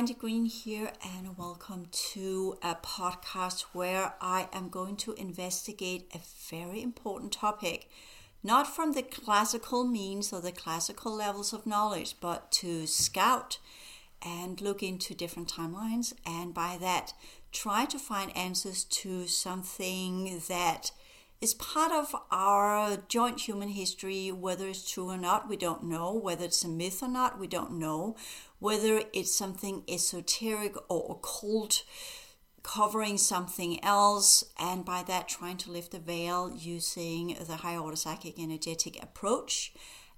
Randi Green here, and welcome to a podcast where I am going to investigate a very important topic, not from the classical means or the classical levels of knowledge, but to scout and look into different timelines, and by that, try to find answers to something that is part of our joint human history. Whether it's true or not, we don't know. Whether it's a myth or not, we don't know. Whether it's something esoteric or occult covering something else, and by that trying to lift the veil using the higher order psychic energetic approach.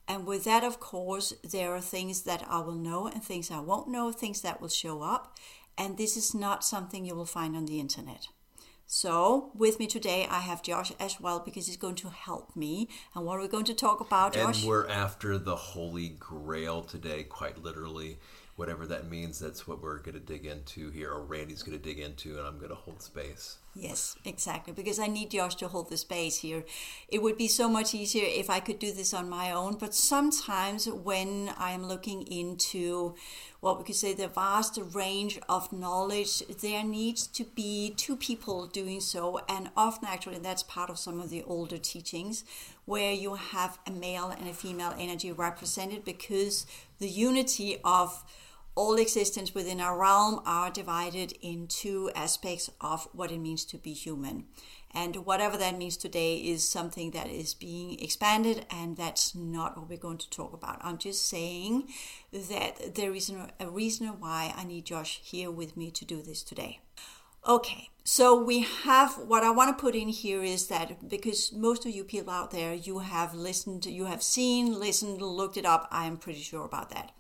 And with that, of course, there are things that I will know and things I won't know, things that will show up. And this is not something you will find on the internet. So, with me today, I have Josh as well because he's going to help me. And what are we going to talk about, Josh? And we're after the Holy Grail today, quite literally. Whatever that means, that's what we're going to dig into here, or Randi's going to dig into, and I'm going to hold space. Yes, exactly. Because I need Josh to hold the space here. It would be so much easier if I could do this on my own. But sometimes when I'm looking into what we could say the vast range of knowledge, there needs to be two people doing so. And often, actually, that's part of some of the older teachings where you have a male and a female energy represented because the unity of all existence within our realm are divided in two aspects of what it means to be human. And whatever that means today is something that is being expanded, and that's not what we're going to talk about. I'm just saying that there is a reason why I need Josh here with me to do this today. Okay, so we have what I want to put in here is that because most of you people out there, you have listened, you have seen, listened, looked it up, I am pretty sure about that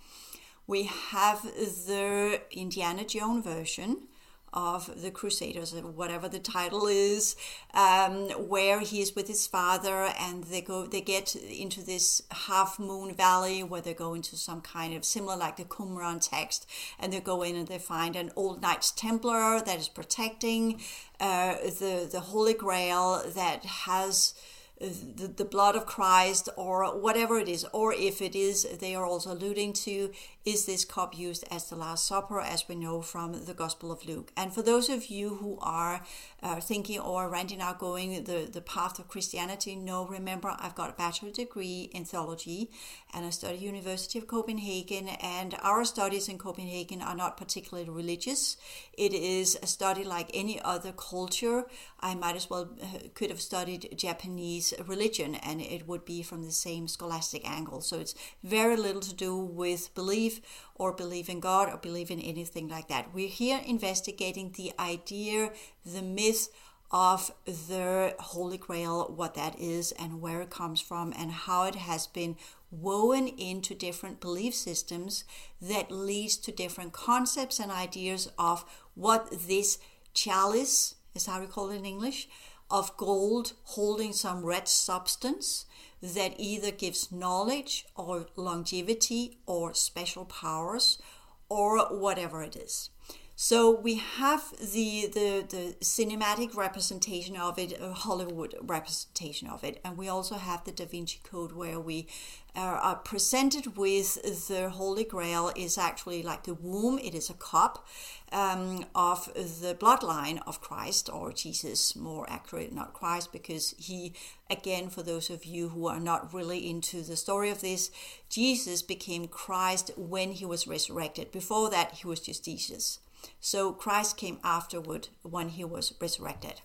we have the Indiana Jones version of the Crusaders, whatever the title is, um, where he is with his father, and they go, they get into this half moon valley where they go into some kind of similar like the Qumran text, and they go in and they find an old Knights Templar that is protecting uh, the the Holy Grail that has the, the blood of Christ or whatever it is, or if it is, they are also alluding to, is this cup used as the Last Supper, as we know from the Gospel of Luke. And for those of you who are uh, thinking or Randi now going the, the path of Christianity, no, remember, I've got a bachelor degree in theology and I study University of Copenhagen, and our studies in Copenhagen are not particularly religious. It is a study like any other culture. I might as well uh, could have studied Japanese religion and it would be from the same scholastic angle. So it's very little to do with belief or believe in God or believe in anything like that. We're here investigating the idea, the myth of the Holy Grail, what that is and where it comes from, and how it has been woven into different belief systems that leads to different concepts and ideas of what this chalice is how we call it in English of gold holding some red substance that either gives knowledge or longevity or special powers or whatever it is. So we have the, the, the cinematic representation of it, a Hollywood representation of it, and we also have the Da Vinci Code where we are presented with the Holy Grail is actually like the womb. It is a cup um, of the bloodline of Christ or Jesus, more accurate, not Christ, because he, again, for those of you who are not really into the story of this, Jesus became Christ when he was resurrected. Before that, he was just Jesus. So Christ came afterward when he was resurrected.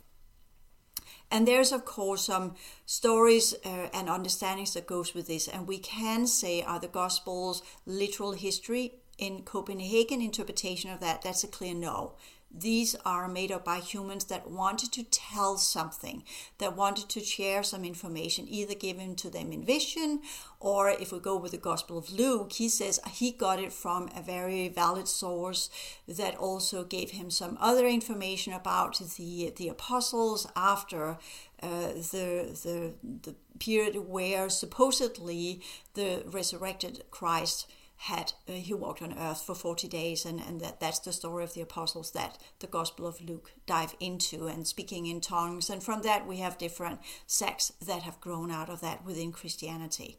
And there's of course some stories uh, and understandings that goes with this, and we can say are the Gospels literal history in Copenhagen interpretation of that. That's a clear no. These are made up by humans that wanted to tell something, that wanted to share some information, either given to them in vision, or if we go with the Gospel of Luke, he says he got it from a very valid source that also gave him some other information about the the apostles after uh, the the the period where supposedly the resurrected Christ had uh, he walked on earth for 40 days and, and that, that's the story of the apostles that the gospel of luke dive into and speaking in tongues. And from that we have different sects that have grown out of that within christianity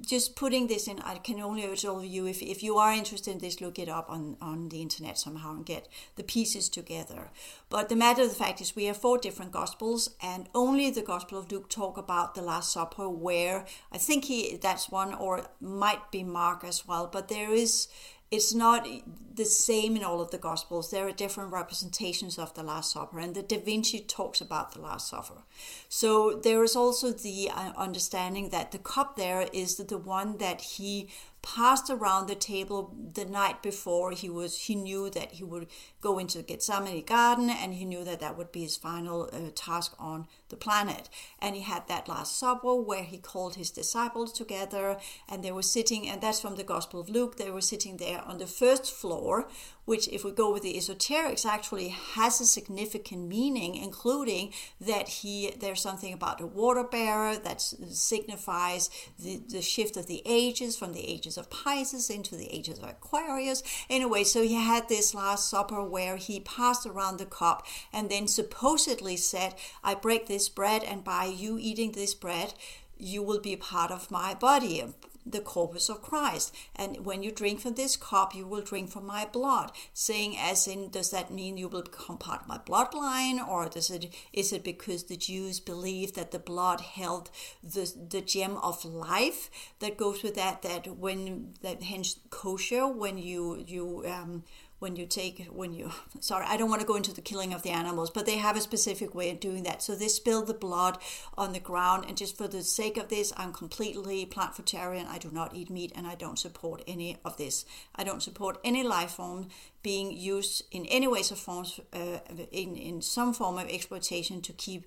just putting this in, I can only urge all of you, if, if you are interested in this, look it up on, on the internet somehow and get the pieces together. But the matter of the fact is, we have four different Gospels, and only the Gospel of Luke talk about the Last Supper, where I think he that's one, or might be Mark as well, but there is it's not the same in all of the Gospels. There are different representations of the Last Supper, and the Da Vinci talks about the Last Supper. So there is also the uh, understanding that the cup there is the one that he passed around the table the night before he was he knew that he would go into Gethsemane garden and he knew that that would be his final uh, task on the planet. And he had that last supper where he called his disciples together and they were sitting and that's from the gospel of Luke they were sitting there on the first floor which if we go with the esoterics actually has a significant meaning including that he there's something about the water bearer that signifies the, the shift of the ages from the ages of Pisces into the ages of Aquarius. Anyway so he had this last supper where he passed around the cup and then supposedly said I break this bread and by you eating this bread you will be part of my body the corpus of Christ. And when you drink from this cup, you will drink from my blood. Saying as in, does that mean you will become part of my bloodline? Or does it is it because the Jews believe that the blood held the the gem of life that goes with that that when that hence kosher when you you um when you take when you sorry i don't want to go into the killing of the animals but they have a specific way of doing that. So they spill the blood on the ground and just for the sake of this i'm completely plant vegetarian i do not eat meat and i don't support any of this. I don't support any life form being used in any ways or forms uh, in, in some form of exploitation to keep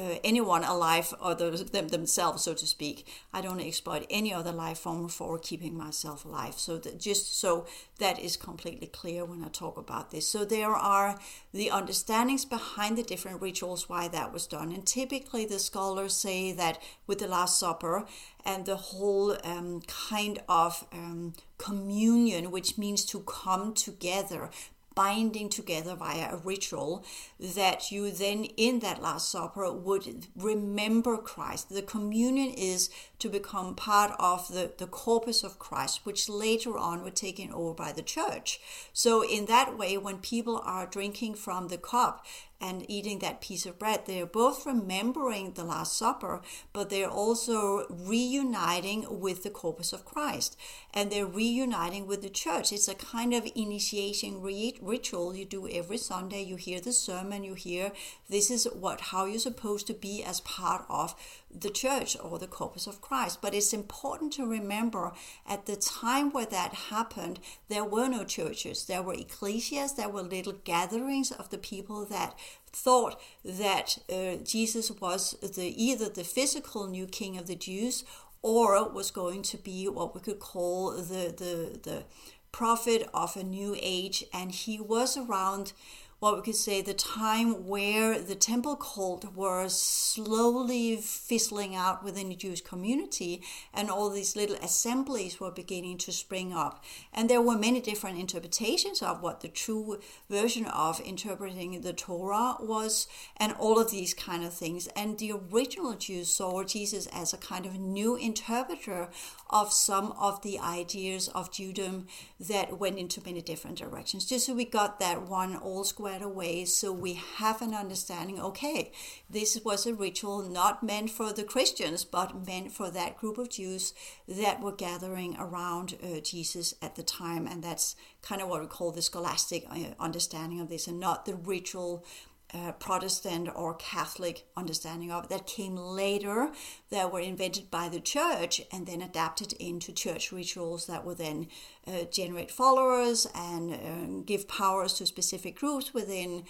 uh, anyone alive or them themselves, so to speak. I don't exploit any other life form for keeping myself alive. So that just so that is completely clear when I talk about this. So there are the understandings behind the different rituals why that was done, and typically the scholars say that with the Last Supper and the whole um, kind of um, communion, which means to come together, binding together via a ritual that you then in that last supper would remember christ. The communion is to become part of the, the corpus of christ which later on were taken over by the church. So in that way when people are drinking from the cup and eating that piece of bread, they're both remembering the Last Supper, but they're also reuniting with the corpus of Christ. And they're reuniting with the church. It's a kind of initiation ritual you do every Sunday. You hear the sermon, you hear this is what how you're supposed to be as part of the church or the corpus of Christ. But it's important to remember at the time where that happened, there were no churches. There were ecclesias, there were little gatherings of the people that thought that uh, Jesus was the either the physical new king of the Jews or was going to be what we could call the the the prophet of a new age and he was around what we could say the time where the temple cult was slowly fizzling out within the Jewish community and all these little assemblies were beginning to spring up. And there were many different interpretations of what the true version of interpreting the Torah was and all of these kind of things. And the original Jews saw Jesus as a kind of new interpreter of some of the ideas of Judaism that went into many different directions. Just so we got that one all away, so we have an understanding okay, this was a ritual not meant for the Christians, but meant for that group of Jews that were gathering around uh, Jesus at the time. And that's kind of what we call the scholastic uh, understanding of this and not the ritual uh, Protestant or Catholic understanding of it that came later, that were invented by the church and then adapted into church rituals that would then uh, generate followers and uh, give powers to specific groups within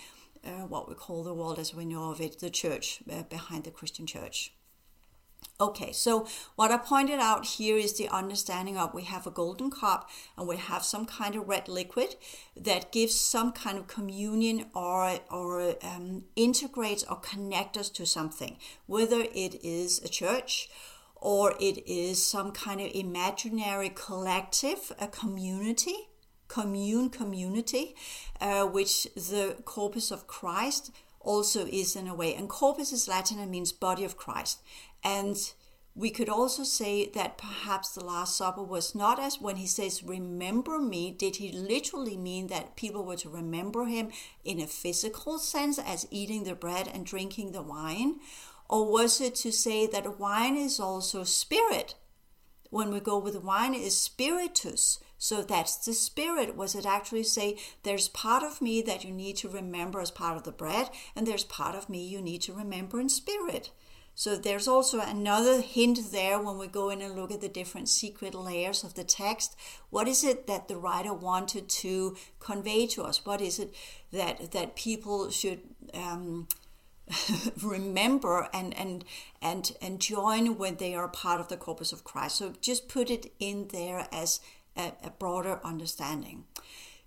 uh, what we call the world as we know of it, the church uh, behind the Christian church. Okay, so what I pointed out here is the understanding of we have a golden cup and we have some kind of red liquid that gives some kind of communion or, or um, integrates or connects us to something, whether it is a church or it is some kind of imaginary collective, a community, commune community, uh, which the corpus of Christ also is in a way. And corpus is Latin and means body of Christ. And we could also say that perhaps the Last Supper was not as when he says, Remember me, did he literally mean that people were to remember him in a physical sense as eating the bread and drinking the wine? Or was it to say that wine is also spirit? When we go with wine, is spiritus. So that's the spirit. Was it actually say, there's part of me that you need to remember as part of the bread, and there's part of me you need to remember in spirit? So there's also another hint there when we go in and look at the different secret layers of the text. What is it that the writer wanted to convey to us? What is it that that people should um, remember and and and and join when they are part of the corpus of Christ? So just put it in there as a, a broader understanding.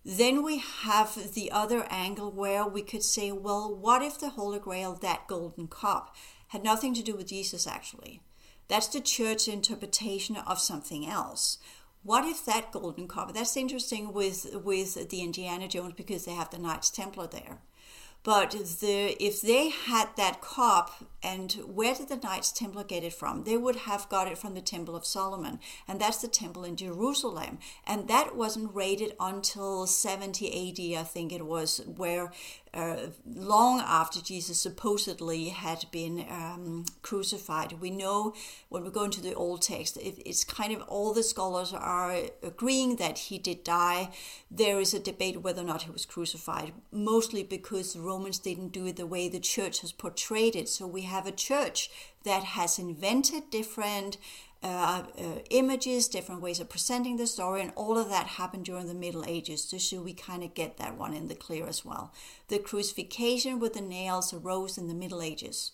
Then we have the other angle where we could say, well, what if the Holy Grail, that golden cup, had nothing to do with Jesus, actually. That's the church interpretation of something else. What if that golden cup? That's interesting with with the Indiana Jones because they have the Knights Templar there. But the, if they had that cup, and where did the Knights Templar get it from? They would have got it from the Temple of Solomon, and that's the temple in Jerusalem. And that wasn't raided until 70 AD, I think it was, where uh, long after Jesus supposedly had been um, crucified. We know when we go into the Old Text, it, it's kind of all the scholars are agreeing that he did die. There is a debate whether or not he was crucified, mostly because the Romans didn't do it the way the church has portrayed it. So we have a church that has invented different uh, uh, images, different ways of presenting the story, and all of that happened during the Middle Ages. So, should we kind of get that one in the clear as well? The crucifixion with the nails arose in the Middle Ages,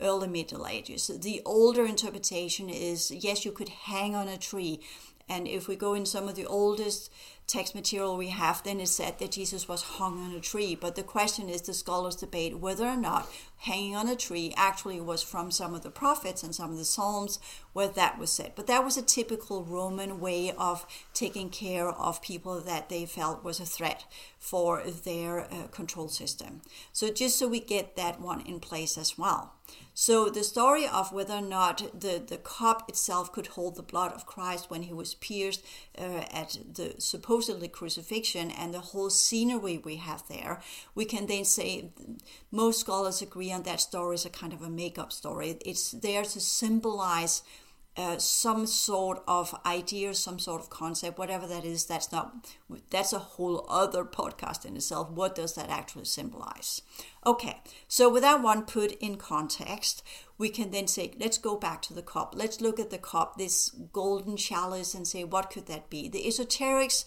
early Middle Ages. The older interpretation is yes, you could hang on a tree. And if we go in some of the oldest text material we have, then it said that Jesus was hung on a tree. But the question is the scholars debate whether or not hanging on a tree actually was from some of the prophets and some of the Psalms where that was said. But that was a typical Roman way of taking care of people that they felt was a threat for their uh, control system. So just so we get that one in place as well. So the story of whether or not the, the cup itself could hold the blood of Christ when he was pierced uh, at the supposedly crucifixion and the whole scenery we have there, we can then say most scholars agree on that story is a kind of a make-up story. It's there to symbolize uh, some sort of idea, some sort of concept, whatever that is. That's not. That's a whole other podcast in itself. What does that actually symbolize? Okay, so with that one put in context, we can then say, let's go back to the cup. Let's look at the cup, this golden chalice, and say, what could that be? The esoterics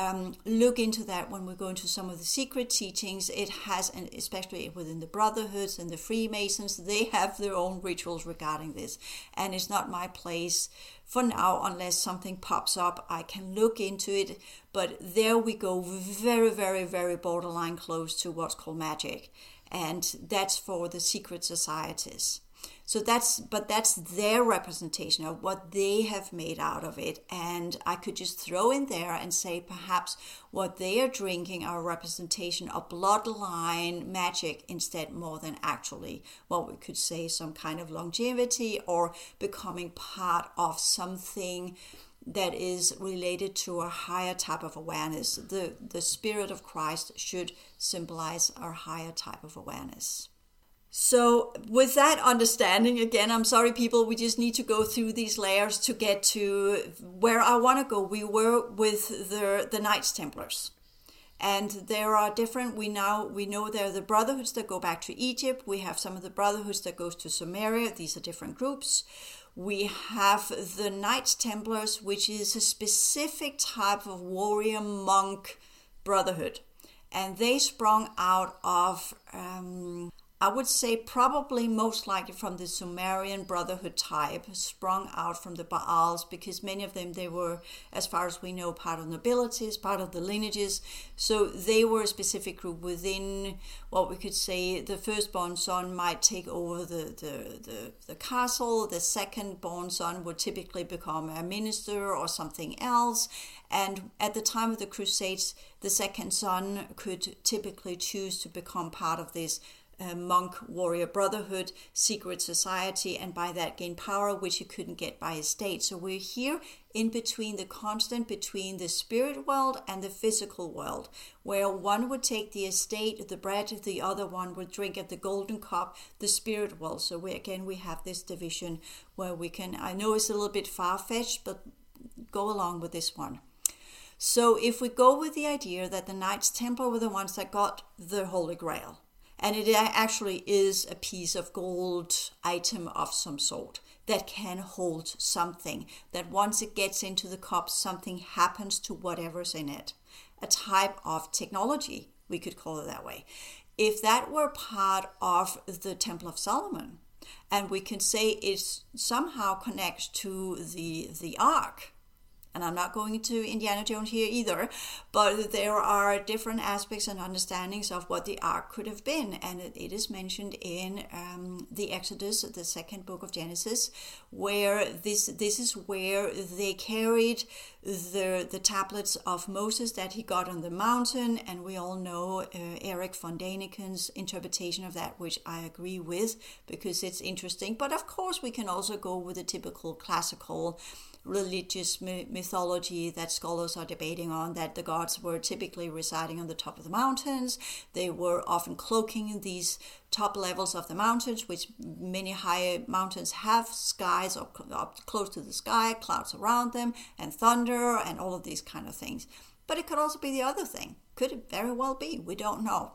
um, look into that when we go into some of the secret teachings. It has, and especially within the brotherhoods and the Freemasons, they have their own rituals regarding this. And it's not my place for now, unless something pops up, I can look into it. But there we go, very, very, very borderline close to what's called magic. And that's for the secret societies. So that's, but that's their representation of what they have made out of it. And I could just throw in there and say perhaps what they are drinking are a representation of bloodline magic instead more than actually what we could say some kind of longevity or becoming part of something that is related to a higher type of awareness. The, the Spirit of Christ should symbolize our higher type of awareness. So, with that understanding, again, I'm sorry, people, we just need to go through these layers to get to where I want to go. We were with the, the Knights Templars. And there are different, we now, we know there are the brotherhoods that go back to Egypt. We have some of the brotherhoods that goes to Samaria. These are different groups. We have the Knights Templars, which is a specific type of warrior monk brotherhood. And they sprung out of um, I would say probably most likely from the Sumerian Brotherhood type, sprung out from the Baals, because many of them they were, as far as we know, part of nobilities, part of the lineages. So they were a specific group within what we could say the firstborn son might take over the, the, the, the castle, the second born son would typically become a minister or something else. And at the time of the Crusades, the second son could typically choose to become part of this uh, monk warrior brotherhood, secret society, and by that gain power, which he couldn't get by his state. So we're here in between the constant between the spirit world and the physical world, where one would take the estate, the bread, the other one would drink at the golden cup, the spirit world. So we again we have this division where we can. I know it's a little bit far fetched, but go along with this one. So if we go with the idea that the Knights Templar were the ones that got the Holy Grail, and it actually is a piece of gold item of some sort that can hold something, that once it gets into the cup, something happens to whatever's in it. A type of technology, we could call it that way. If that were part of the Temple of Solomon, and we can say it somehow connects to the the ark and I'm not going to Indiana Jones here either, but there are different aspects and understandings of what the ark could have been, and it, it is mentioned in um, the Exodus, the second book of Genesis, where this this is where they carried the the tablets of Moses that he got on the mountain, and we all know uh, Erich von Daniken's interpretation of that, which I agree with because it's interesting. But of course, we can also go with the typical classical religious mythology that scholars are debating on that the gods were typically residing on the top of the mountains. They were often cloaking in these top levels of the mountains, which many higher mountains have skies or close to the sky, clouds around them, and thunder, and all of these kind of things. But it could also be the other thing. Could it very well be? We don't know.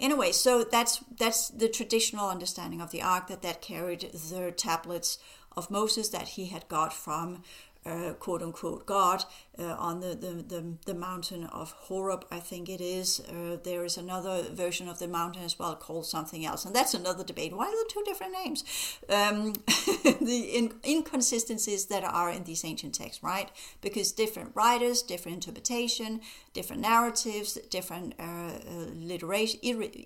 Anyway, so that's that's the traditional understanding of the ark that that carried the tablets of Moses that he had got from uh, quote unquote God uh, on the, the, the, the, mountain of Horeb, I think it is. Uh, there is another version of the mountain as well called something else, and that's another debate. Why there two different names? Um, the in, inconsistencies that are in these ancient texts, right? Because different writers, different interpretation, different narratives, different uh, uh,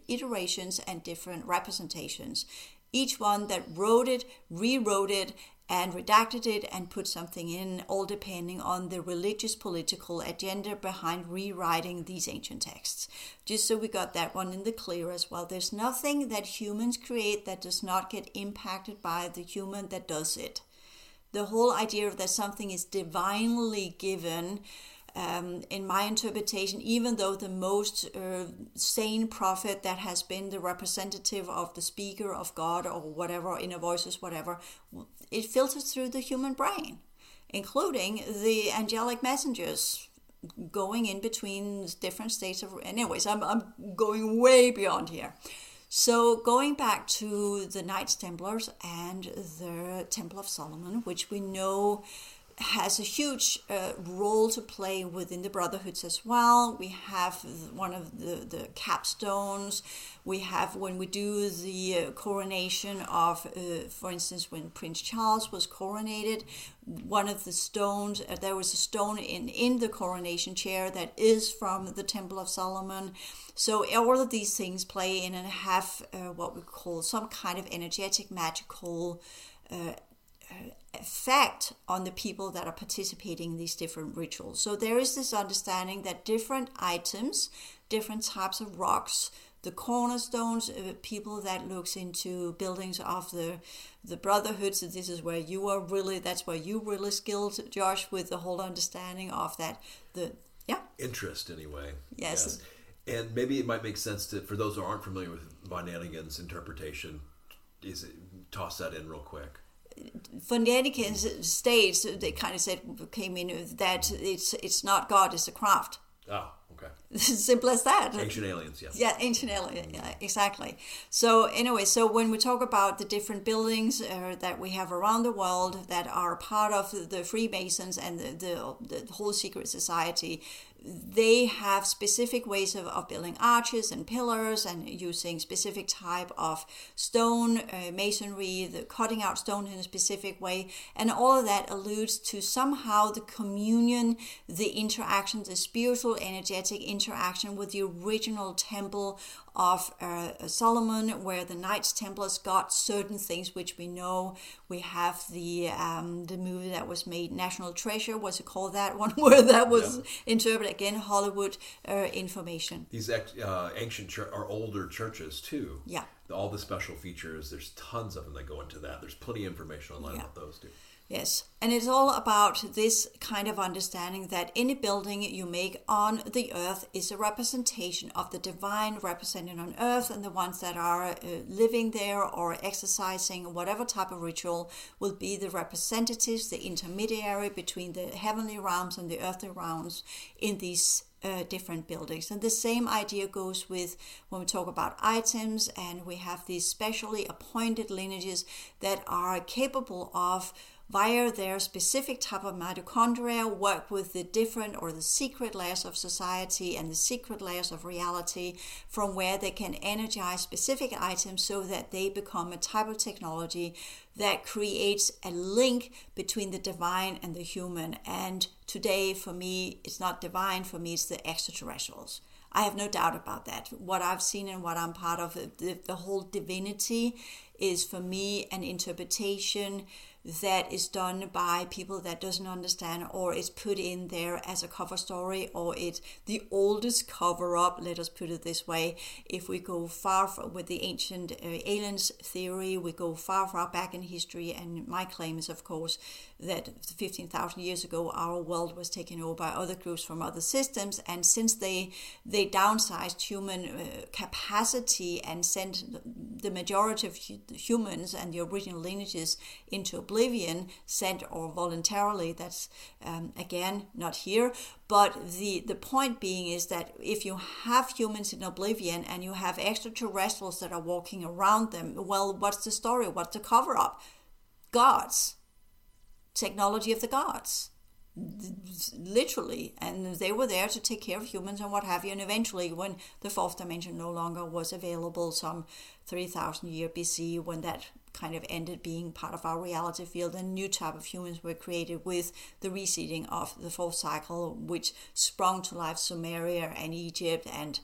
iterations, and different representations each one that wrote it, rewrote it, and redacted it and put something in, all depending on the religious political agenda behind rewriting these ancient texts. Just so we got that one in the clear as well. There's nothing that humans create that does not get impacted by the human that does it. The whole idea that something is divinely given um, in my interpretation, even though the most uh, sane prophet that has been the representative of the speaker of God or whatever, inner voices, whatever, it filters through the human brain, including the angelic messengers going in between different states of. Anyways, I'm, I'm going way beyond here. So, going back to the Knights Templars and the Temple of Solomon, which we know has a huge uh, role to play within the brotherhoods as well. We have one of the, the capstones. We have when we do the uh, coronation of, uh, for instance, when Prince Charles was coronated, one of the stones, uh, there was a stone in, in the coronation chair that is from the Temple of Solomon. So all of these things play in and have uh, what we call some kind of energetic, magical uh, effect on the people that are participating in these different rituals. So there is this understanding that different items, different types of rocks, the cornerstones, uh, people that looks into buildings of the the brotherhoods. So this is where you are really. That's where you really skilled, Josh, with the whole understanding of that. The yeah interest anyway. Yes. yes. And maybe it might make sense to for those who aren't familiar with von Daniken's interpretation, is it, toss that in real quick von Daniken's states they kind of said came in that it's it's not God, it's a craft. Oh, okay. Simple as that. Ancient aliens, yes. Yeah, ancient aliens, yeah, exactly. So anyway, so when we talk about the different buildings uh, that we have around the world that are part of the Freemasons and the, the, the whole secret society, they have specific ways of, of building arches and pillars and using specific type of stone uh, masonry the cutting out stone in a specific way. And all of that alludes to somehow the communion the interaction the spiritual energetic interaction with the original temple of uh, Solomon, where the Knights Templars got certain things which we know. We have the um, the movie that was made, National Treasure, was it called that one, where that was yeah. interpreted again Hollywood uh, information. These ex- uh, ancient chur- or older churches too. Yeah. All the special features. There's tons of them that go into that. There's plenty of information online Yeah. about those too. Yes, and it's all about this kind of understanding that any building you make on the earth is a representation of the divine represented on earth, and the ones that are uh, living there or exercising whatever type of ritual will be the representatives, the intermediary between the heavenly realms and the earthly realms in these uh, different buildings. And the same idea goes with when we talk about items, and we have these specially appointed lineages that are capable of via their specific type of mitochondria work with the different or the secret layers of society and the secret layers of reality from where they can energize specific items so that they become a type of technology that creates a link between the divine and the human and today for me it's not divine for me it's the extraterrestrials I have no doubt about that. What I've seen and what I'm part of, the, the whole divinity is for me an interpretation that is done by people that doesn't understand or is put in there as a cover story or it's the oldest cover up let us put it this way. If we go far with the ancient uh, aliens theory we go far far back in history and my claim is of course that 15,000 years ago our world was taken over by other groups from other systems. And since they they downsized human uh, capacity and sent the majority of humans and the original lineages into oblivion sent or voluntarily that's um, again not here. But the the point being is that if you have humans in oblivion and you have extraterrestrials that are walking around them well what's the story? What's the cover up gods technology of the gods. Literally. And they were there to take care of humans and what have you. And eventually when the fourth dimension no longer was available some 3000 year bc when that kind of ended being part of our reality field and new type of humans were created with the reseeding of the fourth cycle which sprung to life sumeria and egypt and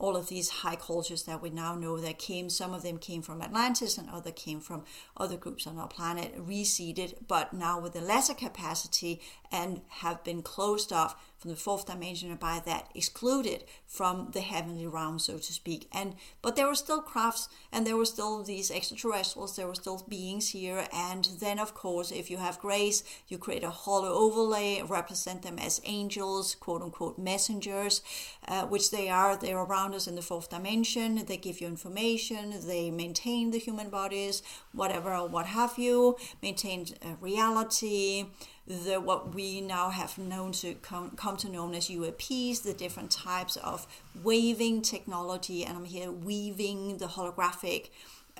all of these high cultures that we now know that came, some of them came from Atlantis and other came from other groups on our planet, reseeded, but now with a lesser capacity and have been closed off from the fourth dimension and by that excluded from the heavenly realm, so to speak. And but there were still crafts and there were still these extraterrestrials, there were still beings here. And then of course, if you have grace, you create a hollow overlay, represent them as angels, quote unquote messengers, uh, which they are. They're around us in the fourth dimension. They give you information, they maintain the human bodies, whatever, what have you, maintain uh, reality the what we now have known to come, come to known as UAPs, the different types of waving technology, and I'm here weaving the holographic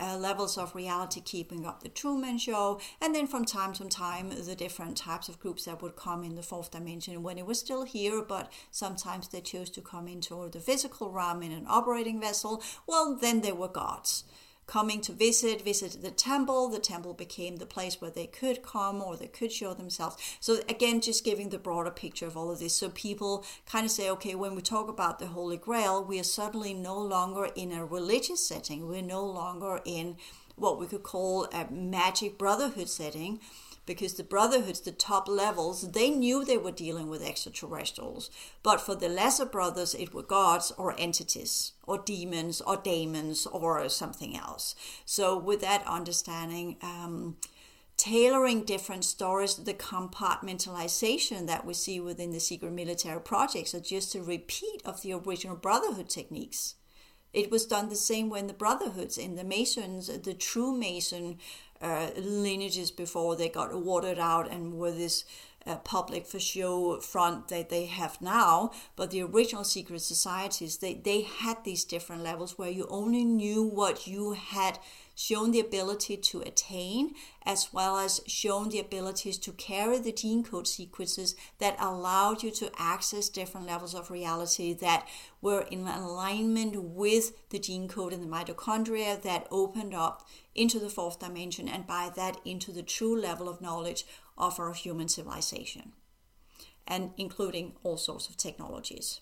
uh, levels of reality, keeping up the Truman Show, and then from time to time the different types of groups that would come in the fourth dimension when it was still here, but sometimes they chose to come into the physical realm in an operating vessel. Well, then they were gods coming to visit, visit the temple. The temple became the place where they could come or they could show themselves. So, again, just giving the broader picture of all of this. So, people kind of say, okay, when we talk about the Holy Grail, we are suddenly no longer in a religious setting. We're no longer in what we could call a magic brotherhood setting because the brotherhoods, the top levels, they knew they were dealing with extraterrestrials. But for the lesser brothers, it were gods or entities or demons or daemons or something else. So, with that understanding, um, tailoring different stories, the compartmentalization that we see within the secret military projects are just a repeat of the original brotherhood techniques. It was done the same way in the brotherhoods, in the Masons, the true Mason uh, lineages before they got watered out and were this uh, public for show front that they have now. But the original secret societies, they, they had these different levels where you only knew what you had shown the ability to attain, as well as shown the abilities to carry the gene code sequences that allowed you to access different levels of reality that were in alignment with the gene code in the mitochondria that opened up into the fourth dimension and by that into the true level of knowledge of our human civilization and including all sorts of technologies.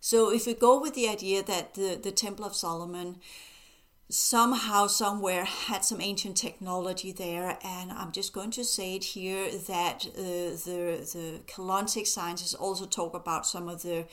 So if we go with the idea that the, the Temple of Solomon somehow somewhere had some ancient technology there and i'm just going to say it here that uh, the the Keylontic scientists also talk about some of the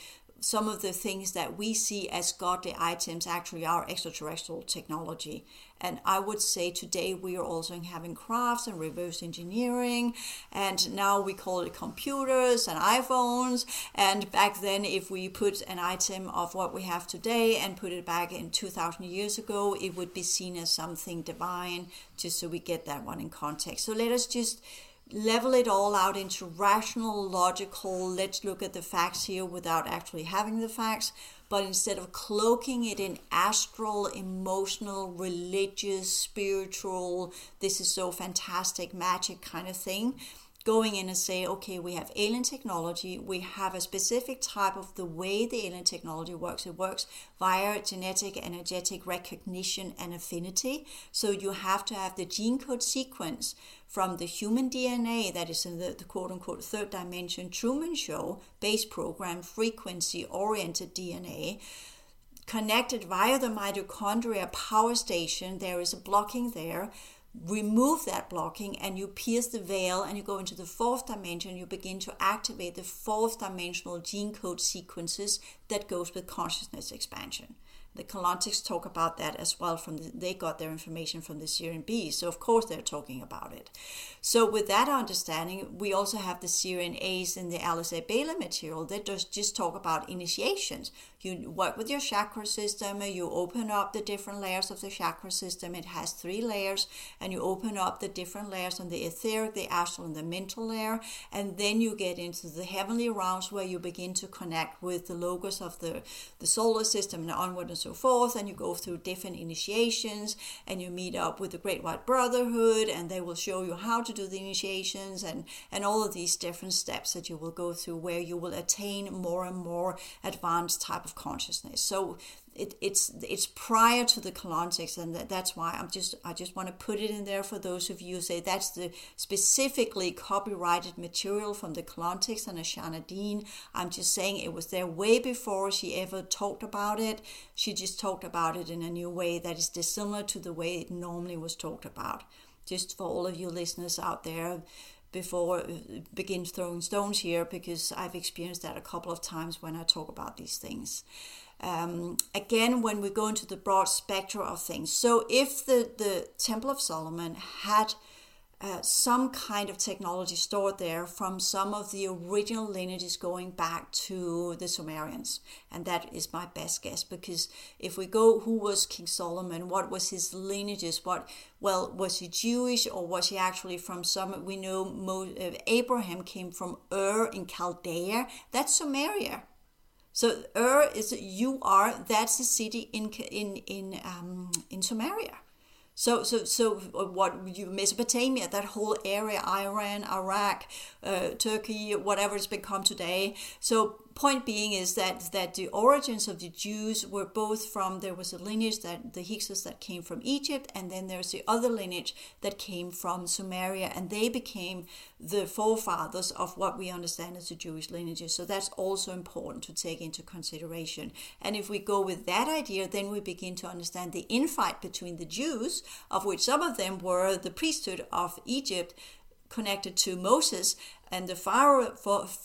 some of the things that we see as godly items actually are extraterrestrial technology. And I would say today we are also having crafts and reverse engineering, and now we call it computers and iPhones. And back then, if we put an item of what we have today and put it back in 2000 years ago, it would be seen as something divine, just so we get that one in context. So let us just level it all out into rational, logical, let's look at the facts here without actually having the facts, but instead of cloaking it in astral, emotional, religious, spiritual, this is so fantastic, magic kind of thing, going in and say, okay, we have alien technology, we have a specific type of the way the alien technology works. It works via genetic energetic recognition and affinity. So you have to have the gene code sequence from the human DNA that is in the, the quote unquote third dimension Truman Show base program frequency oriented DNA connected via the mitochondria power station. There is a blocking there remove that blocking and you pierce the veil and you go into the fourth dimension you begin to activate the fourth dimensional gene code sequences that goes with consciousness expansion the Keylontics talk about that as well. From the, they got their information from the Sirian Bs, so of course they're talking about it. So with that understanding, we also have the Sirian A's in the Alice A. Bailey material that just just talk about initiations. You work with your chakra system, you open up the different layers of the chakra system. It has three layers, and you open up the different layers on the etheric, the astral, and the mental layer, and then you get into the heavenly realms where you begin to connect with the logos of the the solar system and onward and so forth, and you go through different initiations, and you meet up with the Great White Brotherhood, and they will show you how to do the initiations and, and all of these different steps that you will go through where you will attain more and more advanced type of consciousness. So it, it's it's prior to the Keylontics, and that, that's why I'm just I just want to put it in there for those of you who say that's the specifically copyrighted material from the Keylontics and Ashayana Deane. I'm just saying it was there way before she ever talked about it. She just talked about it in a new way that is dissimilar to the way it normally was talked about. Just for all of you listeners out there, before begin throwing stones here because I've experienced that a couple of times when I talk about these things um, again when we go into the broad spectrum of things. So if the, the Temple of Solomon had uh, some kind of technology stored there from some of the original lineages going back to the Sumerians. And that is my best guess because if we go, who was King Solomon? What was his lineages? What, well, was he Jewish or was he actually from some, we know Mo, uh, Abraham came from Ur in Chaldea. That's Sumeria. So Ur is U R. That's the city in in in um, in Sumeria. So, so, so what you Mesopotamia, that whole area, Iran, Iraq, uh, Turkey, whatever it's become today. So, point being is that that the origins of the Jews were both from there was a lineage that the Hyksos that came from Egypt, and then there's the other lineage that came from Sumeria, and they became the forefathers of what we understand as the Jewish lineages. So that's also important to take into consideration. And if we go with that idea, then we begin to understand the infight between the Jews, of which some of them were the priesthood of Egypt connected to Moses, and the Pharaoh,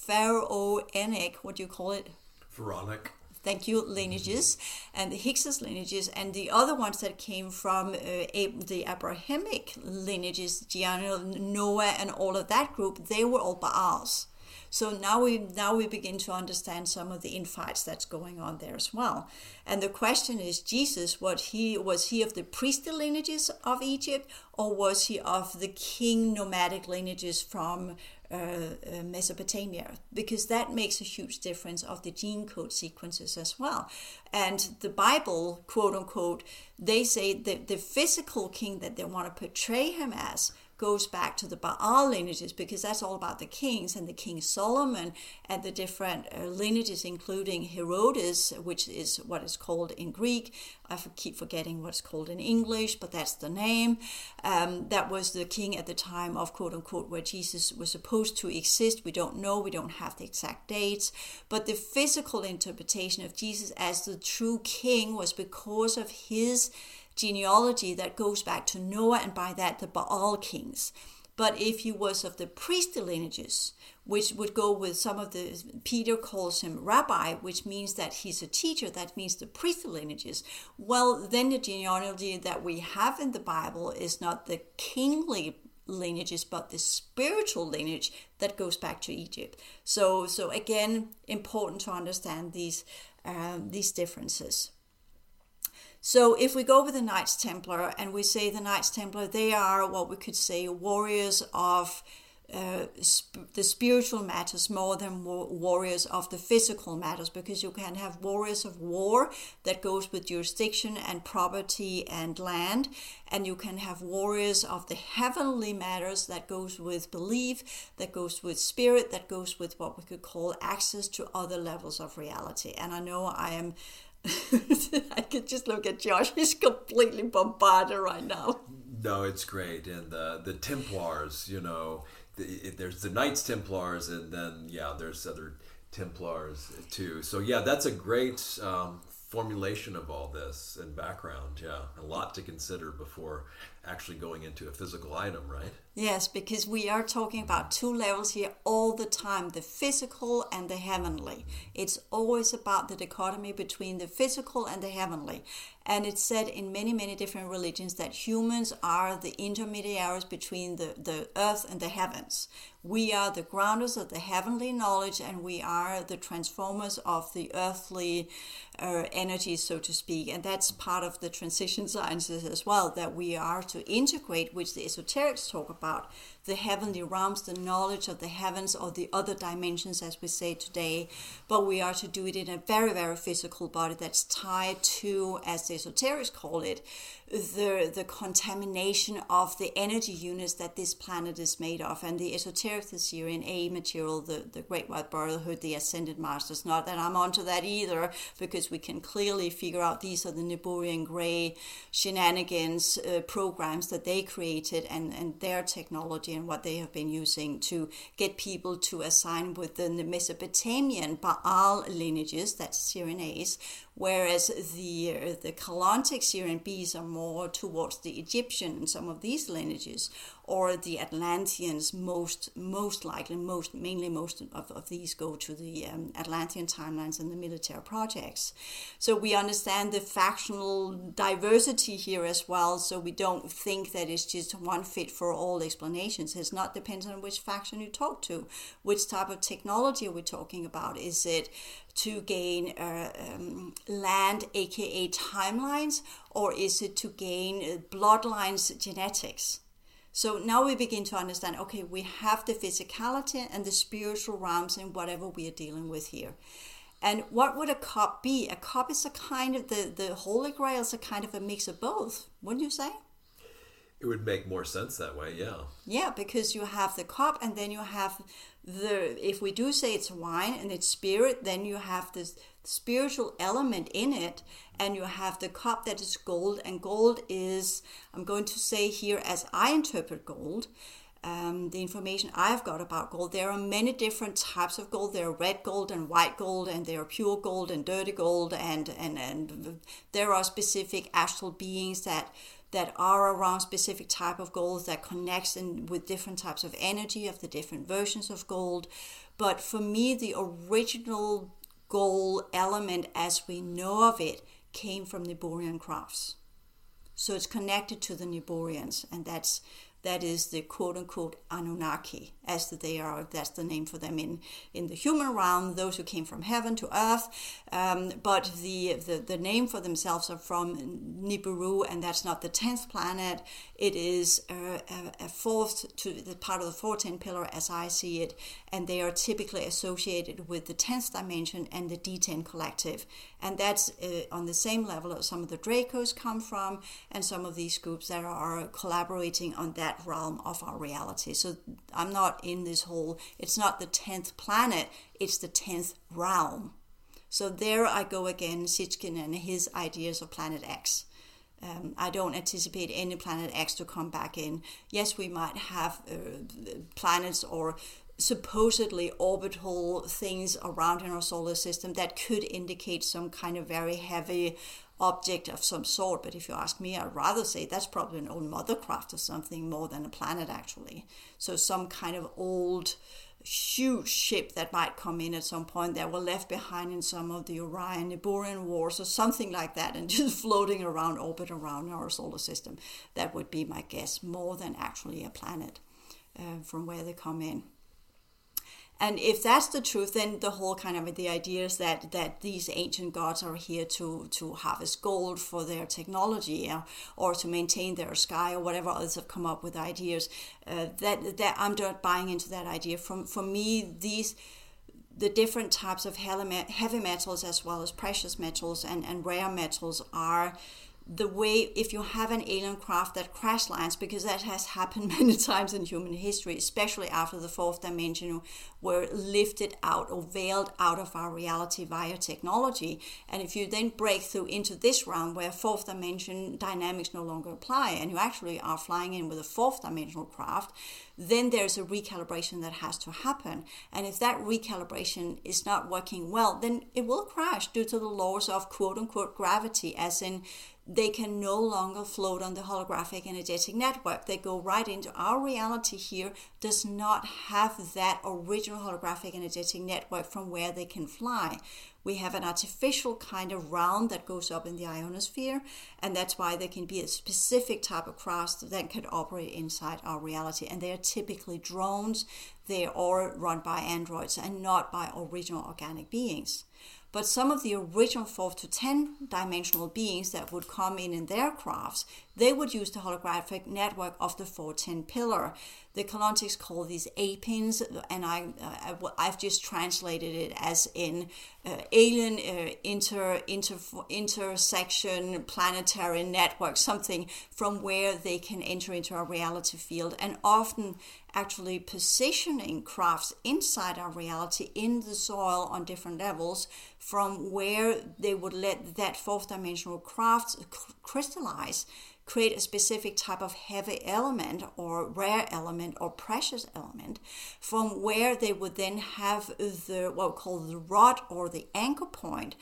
Pharaohenic, what do you call it? Pharaonic thank you, lineages, and the Hyksos lineages, and the other ones that came from uh, the Abrahamic lineages, Gianna, Noah, and all of that group, they were all Baals. So now we now we begin to understand some of the infights that's going on there as well. And the question is, Jesus, what he was he of the priestly lineages of Egypt, or was he of the king nomadic lineages from uh, uh, Mesopotamia because that makes a huge difference of the gene code sequences as well. And the Bible, quote unquote, they say that the physical king that they want to portray him as goes back to the Baal lineages because that's all about the kings and the King Solomon and the different uh, lineages, including Herodes, which is what is called in Greek. I keep forgetting what's called in English, but that's the name. Um, that was the king at the time of quote unquote where Jesus was supposed to exist. We don't know, we don't have the exact dates, but the physical interpretation of Jesus as the true king was because of his genealogy that goes back to Noah and by that the Baal kings. But if he was of the priestly lineages, which would go with some of the, Peter calls him rabbi, which means that he's a teacher, that means the priestly lineages, well, then the genealogy that we have in the Bible is not the kingly lineages, but the spiritual lineage that goes back to Egypt. So, so again, important to understand these um, these differences. So if we go with the Knights Templar and we say the Knights Templar, they are what we could say warriors of uh, sp- the spiritual matters more than warriors of the physical matters because you can have warriors of war that goes with jurisdiction and property and land and you can have warriors of the heavenly matters that goes with belief that goes with spirit that goes with what we could call access to other levels of reality. And i know i am I could just look at Josh. He's completely bombarded right now. No, it's great. And the the Templars, you know, the, there's the Knights Templars, and then yeah, there's other Templars too. So yeah, that's a great um, formulation of all this and background. Yeah, a lot to consider before actually going into a physical item, right? Yes, because we are talking about two levels here all the time the physical and the heavenly. It's always about the dichotomy between the physical and the heavenly. And it's said in many, many different religions that humans are the intermediaries between the, the earth and the heavens. We are the grounders of the heavenly knowledge and we are the transformers of the earthly uh, energy, so to speak. And that's part of the transition sciences as well, that we are to integrate, which the esoterics talk about, out the heavenly realms, the knowledge of the heavens or the other dimensions, as we say today. But we are to do it in a very, very physical body that's tied to, as the esoterics call it, the, the contamination of the energy units that this planet is made of. And the esoteric this year in A material, the, the Great White Brotherhood, the Ascended Masters, not that I'm onto that either, because we can clearly figure out these are the Niburian Grey shenanigans uh, programs that they created and, and their technology and what they have been using to get people to assign within the Mesopotamian Baal lineages, that's Sirian A's, whereas the the Keylontic Sirian B's are more towards the Egyptian and some of these lineages, or the Atlanteans most most likely most mainly most of, of these go to the um, Atlantean timelines and the military projects. So we understand the factional diversity here as well. So we don't think that it's just one fit for all explanations. It's not dependent on which faction you talk to, which type of technology are we talking about? Is it to gain uh, um, land, aka timelines, or is it to gain uh, bloodlines genetics? So now we begin to understand okay, we have the physicality and the spiritual realms in whatever we are dealing with here. And what would a cup be? A cup is a kind of the, the Holy Grail is a kind of a mix of both, wouldn't you say? It would make more sense that way, yeah. Yeah, because you have the cup and then you have the if we do say it's wine and it's spirit, then you have this spiritual element in it and you have the cup that is gold and gold is i'm going to say here as i interpret gold um, the information I've got about gold, there are many different types of gold. There are red gold and white gold, and there are pure gold and dirty gold, and, and, and there are specific astral beings that that are around specific type of gold that connects in with different types of energy of the different versions of gold. But for me, the original gold element as we know of it came from Niburian crafts. So it's connected to the Niburians, and that's that is the quote unquote Anunnaki, as they are, that's the name for them in, in the human realm, those who came from heaven to earth. Um, but the, the, the name for themselves are from Nibiru, and that's not the 10th planet. It is a, a, a fourth to the part of the 14th pillar as I see it, and they are typically associated with the 10th dimension and the D10 collective. And that's uh, on the same level as some of the Dracos come from, and some of these groups that are collaborating on that realm of our reality. So I'm not in this whole, it's not the 10th planet, it's the 10th realm. So there I go again, Sitchin and his ideas of Planet X. Um, I don't anticipate any Planet X to come back in. Yes, we might have uh, planets or supposedly orbital things around in our solar system that could indicate some kind of very heavy object of some sort. But if you ask me, I'd rather say that's probably an old mothercraft or something more than a planet, actually. So some kind of old, huge ship that might come in at some point that were left behind in some of the Orion Nibiruan wars or something like that and just floating around orbit around our solar system. That would be my guess, more than actually a planet uh, from where they come in and if that's the truth then the whole kind of the idea is that that these ancient gods are here to to harvest gold for their technology uh, or to maintain their sky or whatever others have come up with ideas uh, that that i'm not buying into that idea. From for me these the different types of heavy metals as well as precious metals and, and rare metals are the way if you have an alien craft that crash lands because that has happened many times in human history especially after the fourth dimension were lifted out or veiled out of our reality via technology. And if you then break through into this realm where fourth dimension dynamics no longer apply and you actually are flying in with a fourth dimensional craft then there's a recalibration that has to happen. And if that recalibration is not working well then it will crash due to the laws of quote unquote gravity as in they can no longer float on the holographic energetic network. They go right into our reality here, does not have that original holographic energetic network from where they can fly. We have an artificial kind of round that goes up in the ionosphere, and that's why there can be a specific type of craft that can operate inside our reality. And they are typically drones, they are run by androids and not by original organic beings. But some of the original 4 to 10 dimensional beings that would come in in their crafts, they would use the holographic network of the 410 pillar. The Keylontics call these apins, and I, uh, I've just translated it as in uh, alien uh, inter, inter intersection planetary network, something from where they can enter into our reality field, and often actually positioning crafts inside our reality in the soil on different levels from where they would let that fourth dimensional craft crystallize create a specific type of heavy element or rare element or precious element from where they would then have the what we call the rod or the anchor point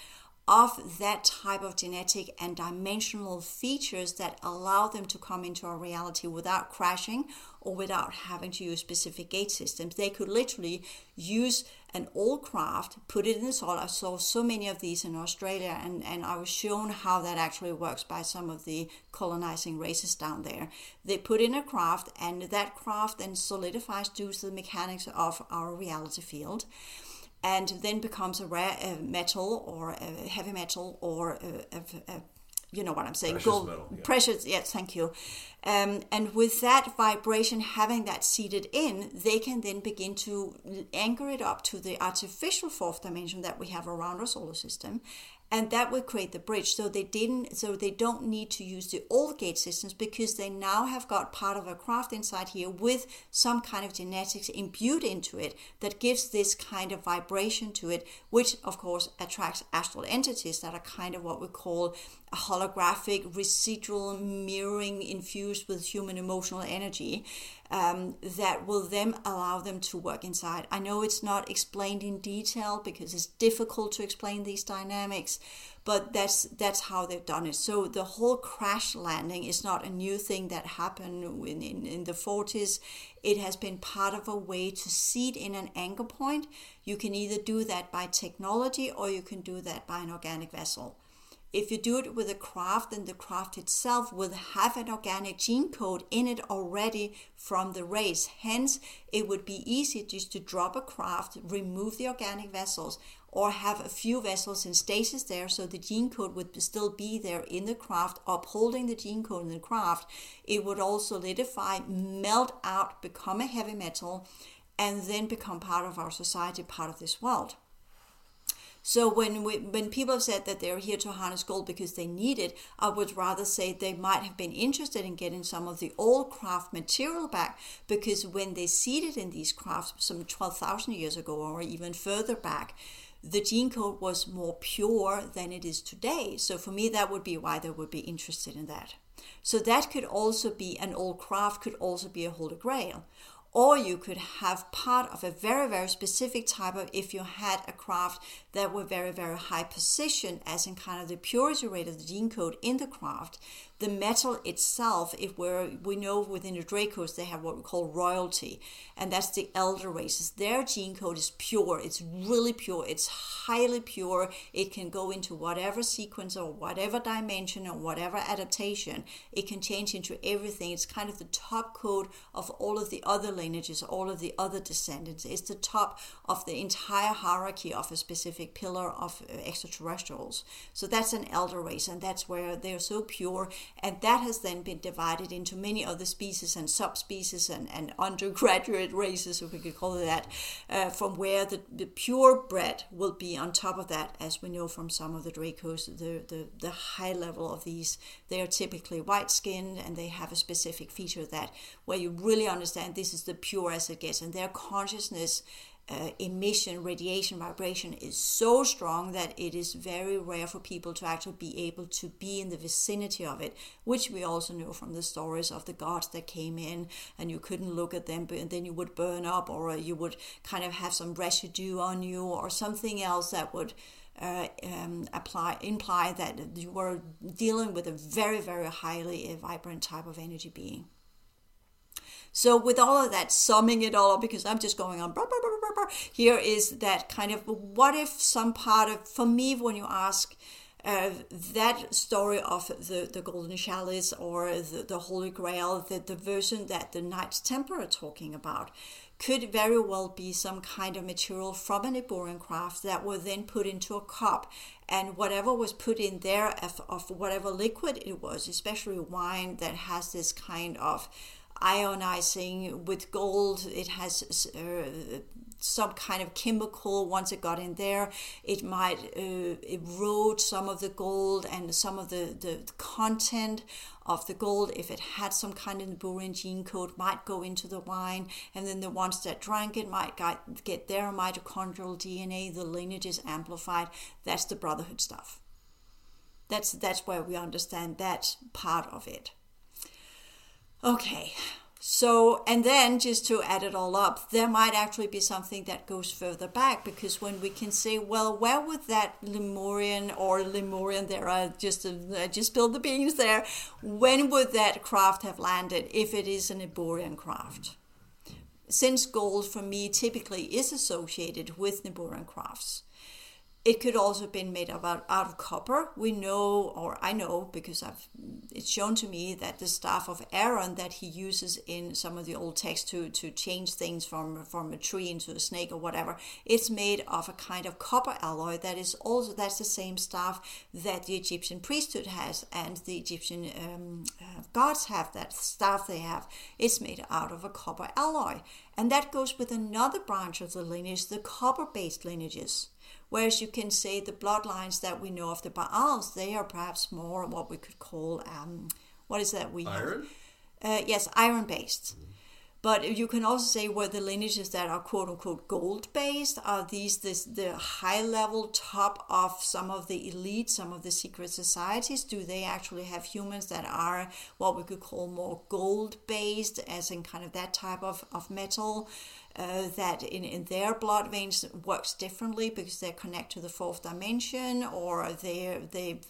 of that type of genetic and dimensional features that allow them to come into our reality without crashing or without having to use specific gate systems. They could literally use an old craft, put it in the soil. I saw so many of these in Australia, and, and I was shown how that actually works by some of the colonizing races down there. They put in a craft, and that craft then solidifies due to the mechanics of our reality field and then becomes a rare uh, metal or a heavy metal or a, a, a you know what I'm saying, precious gold, metal, yeah. precious. Yes, thank you. Um, and with that vibration, having that seated in, they can then begin to anchor it up to the artificial fourth dimension that we have around our solar system, and that would create the bridge. So they didn't so they don't need to use the old gate systems because they now have got part of a craft inside here with some kind of genetics imbued into it that gives this kind of vibration to it which of course attracts astral entities that are kind of what we call a holographic residual mirroring infused with human emotional energy um, that will then allow them to work inside. I know it's not explained in detail because it's difficult to explain these dynamics, but that's that's how they've done it. So the whole crash landing is not a new thing that happened in, in, in the 40s. It has been part of a way to seed in an anchor point. You can either do that by technology or you can do that by an organic vessel. If you do it with a craft, then the craft itself will have an organic gene code in it already from the race. Hence, it would be easy just to drop a craft, remove the organic vessels, or have a few vessels in stasis there so the gene code would still be there in the craft, upholding the gene code in the craft. It would also solidify, melt out, become a heavy metal, and then become part of our society, part of this world. So when we, when people have said that they're here to harness gold because they need it, I would rather say they might have been interested in getting some of the old craft material back because when they seeded in these crafts some 12,000 years ago or even further back, the gene code was more pure than it is today. So for me, that would be why they would be interested in that. So that could also be an old craft, could also be a holy grail or you could have part of a very very specific type of if you had a craft that were very, very high position as in kind of the purity rate of the gene code in the craft, the metal itself, if we're, we know within the Dracos they have what we call royalty, and that's the elder races. Their gene code is pure, it's really pure, it's highly pure. It can go into whatever sequence or whatever dimension or whatever adaptation. It can change into everything. It's kind of the top code of all of the other lineages, all of the other descendants. It's the top of the entire hierarchy of a specific pillar of extraterrestrials. So that's an elder race, and that's where they're so pure and that has then been divided into many other species and subspecies and, and undergraduate races, if we could call it that, uh, from where the, the purebred will be on top of that, as we know from some of the Dracos, the, the, the high level of these, they are typically white skinned and they have a specific feature that where you really understand this is the pure as it gets, and their consciousness uh, emission, radiation, vibration is so strong that it is very rare for people to actually be able to be in the vicinity of it, which we also know from the stories of the gods that came in and you couldn't look at them, but then you would burn up or you would kind of have some residue on you or something else that would. Uh, um, apply imply that you were dealing with a very very highly vibrant type of energy being. So with all of that, summing it all up, because I'm just going on, blah, blah, blah, here is that kind of what if some part of, for me, when you ask, uh, that story of the, the golden chalice or the, the holy grail, the, the version that the Knights Templar are talking about, could very well be some kind of material from an Eborian craft that were then put into a cup. And whatever was put in there of, of whatever liquid it was, especially wine that has this kind of ionizing with gold. It has uh, some kind of chemical. Once it got in there, it might uh, erode some of the gold and some of the, the content of the gold, if it had some kind of Eborian gene code, might go into the wine, and then the ones that drank it might get, get their mitochondrial DNA, the lineage is amplified. That's the brotherhood stuff. That's that's where we understand that part of it. Okay, so, and then just to add it all up, there might actually be something that goes further back because when we can say, well, where would that Lemurian or Lemurian there, just, I just spilled the beans there, when would that craft have landed if it is an Eborian craft? Since gold for me typically is associated with Neborian crafts, it could also have been made out, out of copper. We know, or I know, because I've it's shown to me that the staff of Aaron that he uses in some of the old texts to, to change things from, from a tree into a snake or whatever, it's made of a kind of copper alloy that is also that's the same staff that the Egyptian priesthood has and the Egyptian um, uh, gods have that staff they have. It's made out of a copper alloy, and that goes with another branch of the lineage, the copper-based lineages. Whereas you can say the bloodlines that we know of the Baals, they are perhaps more what we could call, um, what is that we iron? have? Uh, yes, iron based. Mm-hmm. But you can also say where the lineages that are quote unquote gold based are these this the high level top of some of the elite, some of the secret societies. Do they actually have humans that are what we could call more gold based, as in kind of that type of, of metal? Uh, that in, in their blood veins works differently because they connect to the fourth dimension or they they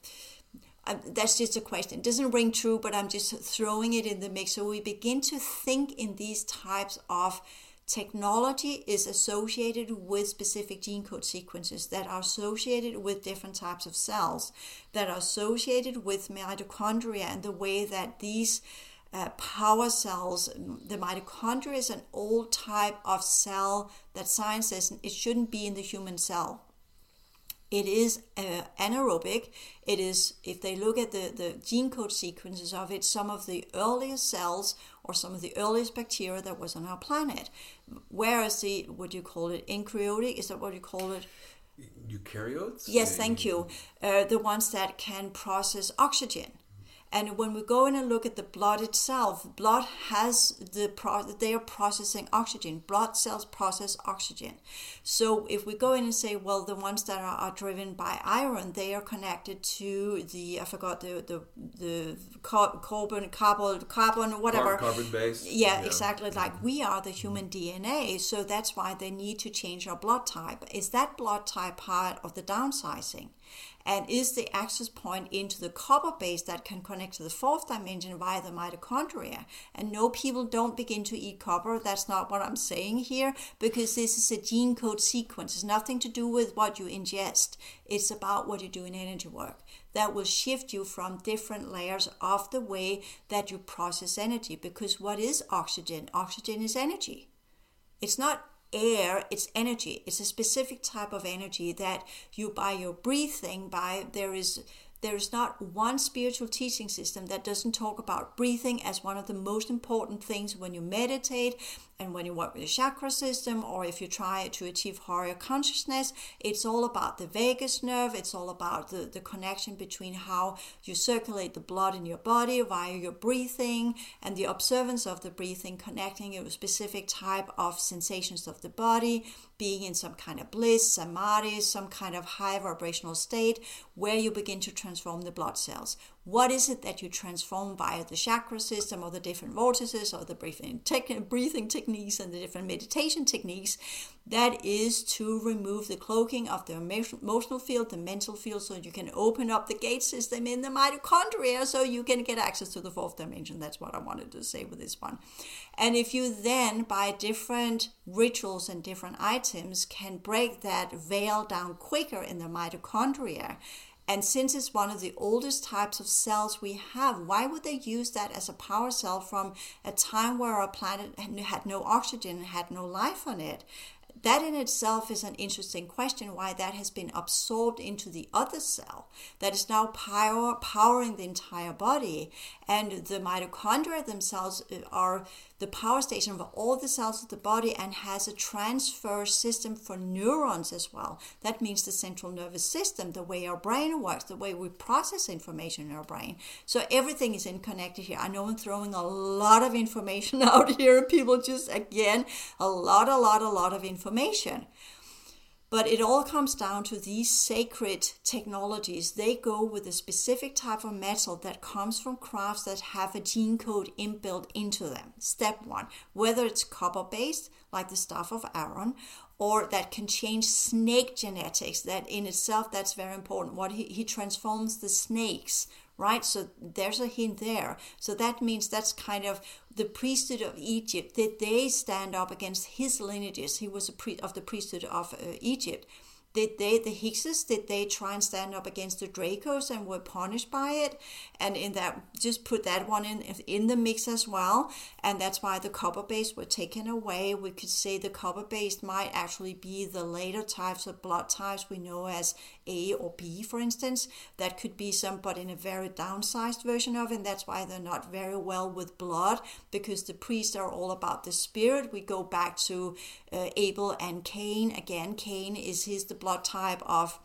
uh, that's just a question. It doesn't ring true, but I'm just throwing it in the mix. So we begin to think in these types of technology is associated with specific gene code sequences that are associated with different types of cells, that are associated with mitochondria and the way that these uh, power cells. The mitochondria is an old type of cell that science says it shouldn't be in the human cell. It is uh, anaerobic. It is, if they look at the, the gene code sequences of it, some of the earliest cells or some of the earliest bacteria that was on our planet. Whereas the, what do you call it, eukaryotic, is that what you call it? Eukaryotes? Yes, thank you. Uh, the ones that can process oxygen And when we go in and look at the blood itself, blood has the pro- they are processing oxygen. Blood cells process oxygen. So if we go in and say, well, the ones that are, are driven by iron, they are connected to the I forgot the the the carbon carbon carbon whatever carbon base. Yeah, yeah, exactly. Like we are the human DNA, so that's why they need to change our blood type. Is that blood type part of the downsizing? And is the access point into the copper base that can connect to the fourth dimension via the mitochondria. And no, people don't begin to eat copper. That's not what I'm saying here because this is a gene code sequence. It's nothing to do with what you ingest, it's about what you do in energy work. That will shift you from different layers of the way that you process energy. Because what is oxygen? Oxygen is energy. It's not air it's energy. It's a specific type of energy that you by your breathing by there is there's not one spiritual teaching system that doesn't talk about breathing as one of the most important things when you meditate and when you work with the chakra system, or if you try to achieve higher consciousness, it's all about the vagus nerve. It's all about the, the connection between how you circulate the blood in your body via your breathing and the observance of the breathing, connecting a specific type of sensations of the body, being in some kind of bliss, samadhi, some kind of high vibrational state where you begin to transform the blood cells. What is it that you transform via the chakra system or the different vortices or the breathing, breathing techniques and the different meditation techniques? That is to remove the cloaking of the emotional field, the mental field, so you can open up the gate system in the mitochondria so you can get access to the fourth dimension. That's what I wanted to say with this one. And if you then, by different rituals and different items, can break that veil down quicker in the mitochondria, and since it's one of the oldest types of cells we have, why would they use that as a power cell from a time where our planet had no oxygen and had no life on it? that in itself is an interesting question why that has been absorbed into the other cell that is now power, powering the entire body and the mitochondria themselves are the power station of all the cells of the body and has a transfer system for neurons as well. That means the central nervous system, the way our brain works, the way we process information in our brain. So everything is interconnected here. I know I'm throwing a lot of information out here, people just again, a lot, a lot, a lot of information. But it all comes down to these sacred technologies. They go with a specific type of metal that comes from crafts that have a gene code inbuilt into them. Step one, whether it's copper based, like the staff of Aaron, or that can change snake genetics, that in itself, that's very important. What he, he transforms the snakes, right? So there's a hint there. So that means that's kind of the priesthood of Egypt. Did they stand up against his lineages? He was a priest of the priesthood of uh, Egypt. Did they, the Hyksos, did they try and stand up against the Dracos and were punished by it? And in that, just put that one in in the mix as well. And that's why the copper base were taken away. We could say the copper base might actually be the later types of blood types we know as A or B, for instance. That could be some, but in a very downsized version of. And that's why they're not very well with blood because the priests are all about the spirit. We go back to uh, Abel and Cain. Again, Cain is his the blood type of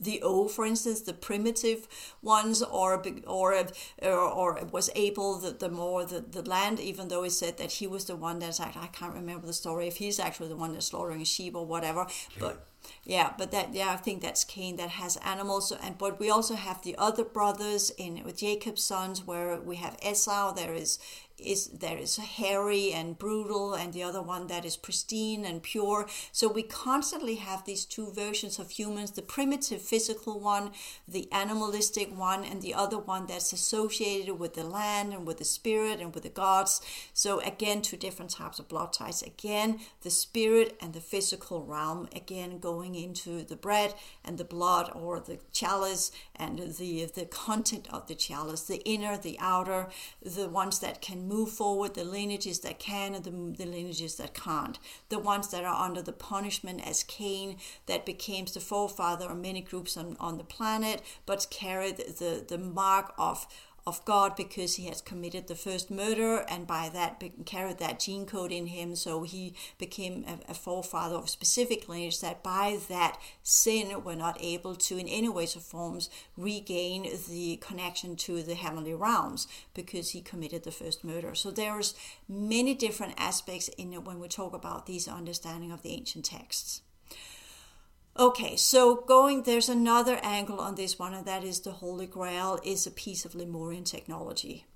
the O, for instance, the primitive ones, or or or, or was Abel the, the more the, the land, even though he said that he was the one that's actually, I can't remember the story if he's actually the one that's slaughtering sheep or whatever, okay. but yeah, but that yeah, I think that's Cain that has animals, and but we also have the other brothers in with Jacob's sons, where we have Esau. There is is there is hairy and brutal and the other one that is pristine and pure. So we constantly have these two versions of humans the primitive physical one the animalistic one and the other one that's associated with the land and with the spirit and with the gods. So again two different types of blood ties. Again the spirit and the physical realm again going into the bread and the blood or the chalice and the the content of the chalice the inner the outer the ones that can move forward, the lineages that can and the, the lineages that can't. The ones that are under the punishment as Cain, that became the forefather of many groups on, on the planet, but carried the, the mark of of God because he has committed the first murder and by that carried that gene code in him. So he became a, a forefather of specific lineage that by that sin were not able to, in any ways or forms, regain the connection to the heavenly realms because he committed the first murder. So there's many different aspects in it when we talk about these understanding of the ancient texts. Okay, so going, there's another angle on this one, and that is the Holy Grail is a piece of Lemurian technology.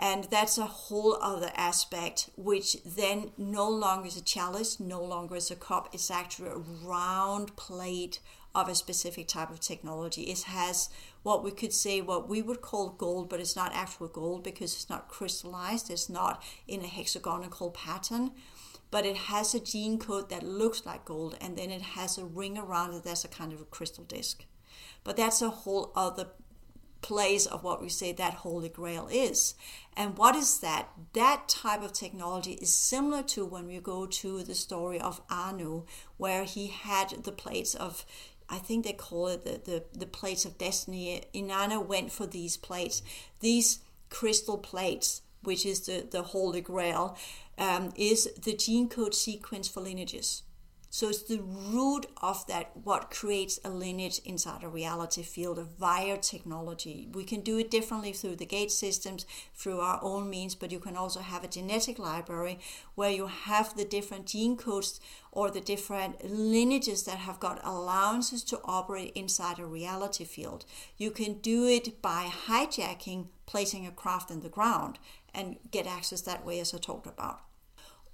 And that's a whole other aspect, which then no longer is a chalice, no longer is a cup. It's actually a round plate of a specific type of technology. It has what we could say, what we would call gold, but it's not actual gold because it's not crystallized, it's not in a hexagonal pattern but it has a gene code that looks like gold and then it has a ring around it that's a kind of a crystal disc. But that's a whole other place of what we say that holy grail is. And what is that? That type of technology is similar to when we go to the story of Anu, where he had the plates of I think they call it the, the, the plates of destiny. Inanna went for these plates, these crystal plates, which is the, the holy grail um, is the gene code sequence for lineages. So it's the root of that what creates a lineage inside a reality field of via technology. We can do it differently through the gate systems, through our own means, but you can also have a genetic library where you have the different gene codes or the different lineages that have got allowances to operate inside a reality field. You can do it by hijacking, placing a craft in the ground, and get access that way, as I talked about.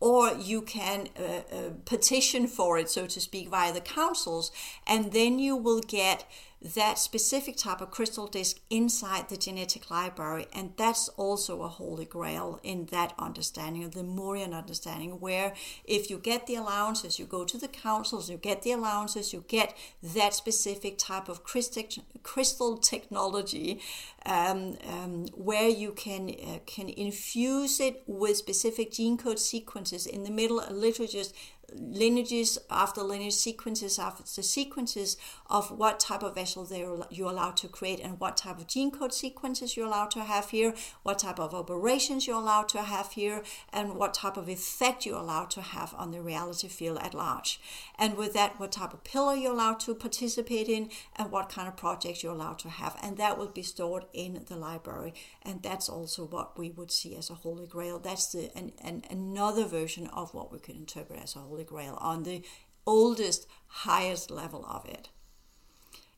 Or you can uh, uh, petition for it, so to speak, via the councils, and then you will get that specific type of crystal disk inside the genetic library. And that's also a holy grail in that understanding, of the Morian understanding, where if you get the allowances, you go to the councils, you get the allowances, you get that specific type of crystal technology um, um, where you can uh, can infuse it with specific gene code sequences in the middle, literally just lineages after lineage, sequences after sequences of what type of vessel they are, you're allowed to create and what type of gene code sequences you're allowed to have here, what type of operations you're allowed to have here, and what type of effect you're allowed to have on the reality field at large. And with that, what type of pillar you're allowed to participate in and what kind of projects you're allowed to have. And that will be stored in the library. And that's also what we would see as a holy grail. That's the an, an, another version of what we could interpret as a Holy Grail on the oldest, highest level of it.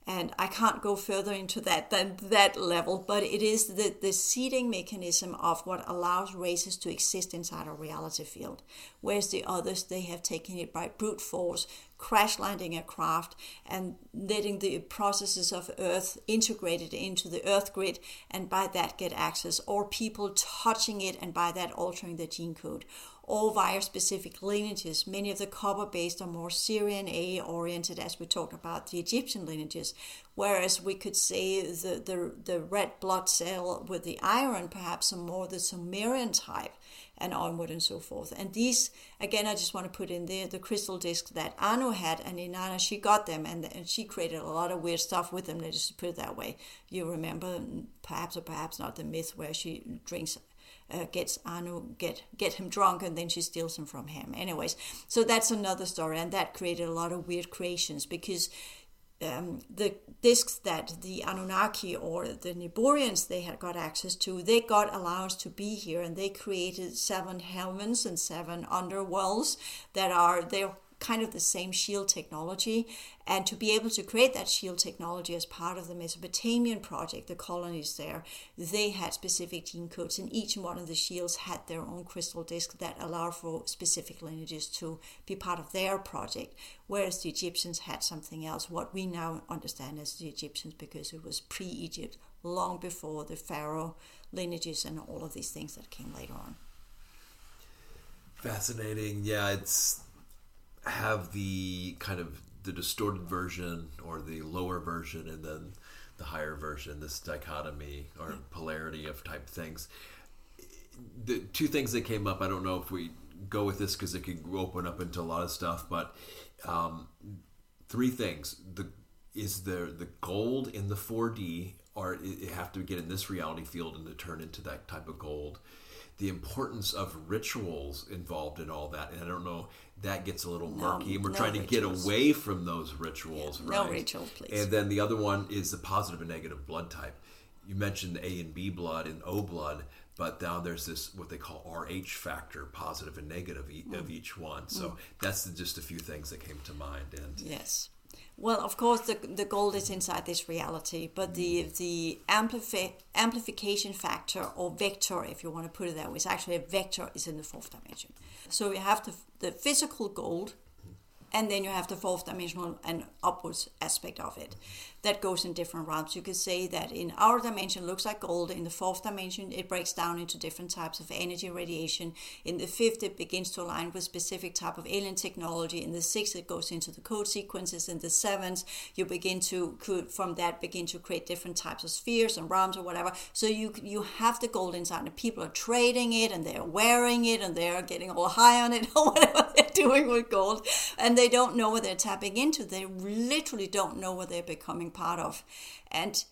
And I can't go further into that than that level, but it is the, the seeding mechanism of what allows races to exist inside a reality field. Whereas the others, they have taken it by brute force, crash landing a craft and letting the processes of Earth integrated into the Earth grid and by that get access, or people touching it and by that altering the gene code all via specific lineages. Many of the copper based are more Sirian A oriented, as we talked about the Egyptian lineages, whereas we could say the, the, the red blood cell with the iron perhaps are more the Sumerian type and onward and so forth. And these, again, I just want to put in there the crystal discs that Anu had, and Inanna, she got them, and, and she created a lot of weird stuff with them. Let's just put it that way. You remember, perhaps or perhaps not, the myth where she drinks uh, gets Anu get get him drunk and then she steals him from him. Anyways, so that's another story, and that created a lot of weird creations because um, the discs that the Anunnaki or the Niburians they had got access to, they got allowance to be here, and they created seven heavens and seven underworlds that are they're kind of the same shield technology. And to be able to create that shield technology as part of the Mesopotamian project, the colonies there, they had specific gene codes, and each one of the shields had their own crystal disk that allowed for specific lineages to be part of their project. Whereas the Egyptians had something else, what we now understand as the Egyptians, because it was pre Egypt, long before the Pharaoh lineages and all of these things that came later on. Fascinating. Yeah, it's have the kind of the distorted version or the lower version and then the higher version, this dichotomy or polarity of type things. The two things that came up, I don't know if we go with this because it could open up into a lot of stuff, but um, three things. The is there the gold in the 4D are it have to get in this reality field and to turn into that type of gold. The importance of rituals involved in all that, and I don't know that gets a little No, murky, and we're no trying to rituals. get away from those rituals. Yeah, no right? rituals, please. And then the other one is the positive and negative blood type. You mentioned A and B blood and O blood, but now there's this what they call RH factor, positive and negative e- Mm. of each one. So that's the, just a few things that came to mind. And Yes. Well, of course, the, the gold is inside this reality, but the the amplifi- amplification factor or vector, if you want to put it that way, is actually a vector is in the fourth dimension. So we have the, the physical gold, and then you have the fourth dimensional and upwards aspect of it that goes in different routes. You could say that in our dimension looks like gold. In the fourth dimension, it breaks down into different types of energy radiation. In the fifth, it begins to align with specific type of alien technology. In the sixth, it goes into the code sequences. In the seventh, you begin to could from that begin to create different types of spheres and realms or whatever. So you you have the gold inside, and people are trading it, and they're wearing it, and they're getting all high on it, or whatever they're doing with gold, and they don't know what they're tapping into. They literally don't know what they're becoming part of, and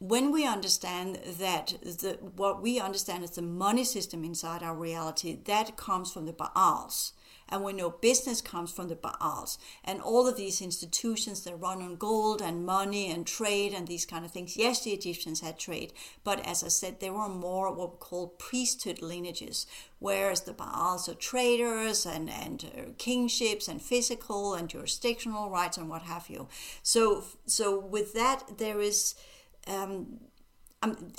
when we understand that the what we understand is the money system inside our reality that comes from the Baals. And we know business comes from the Baals. And all of these institutions that run on gold and money and trade and these kind of things. Yes, the Egyptians had trade, but as I said, they were more what we call priesthood lineages, whereas the Baals are traders and, and uh, kingships and physical and jurisdictional rights and what have you. So, so with that, there is. Um,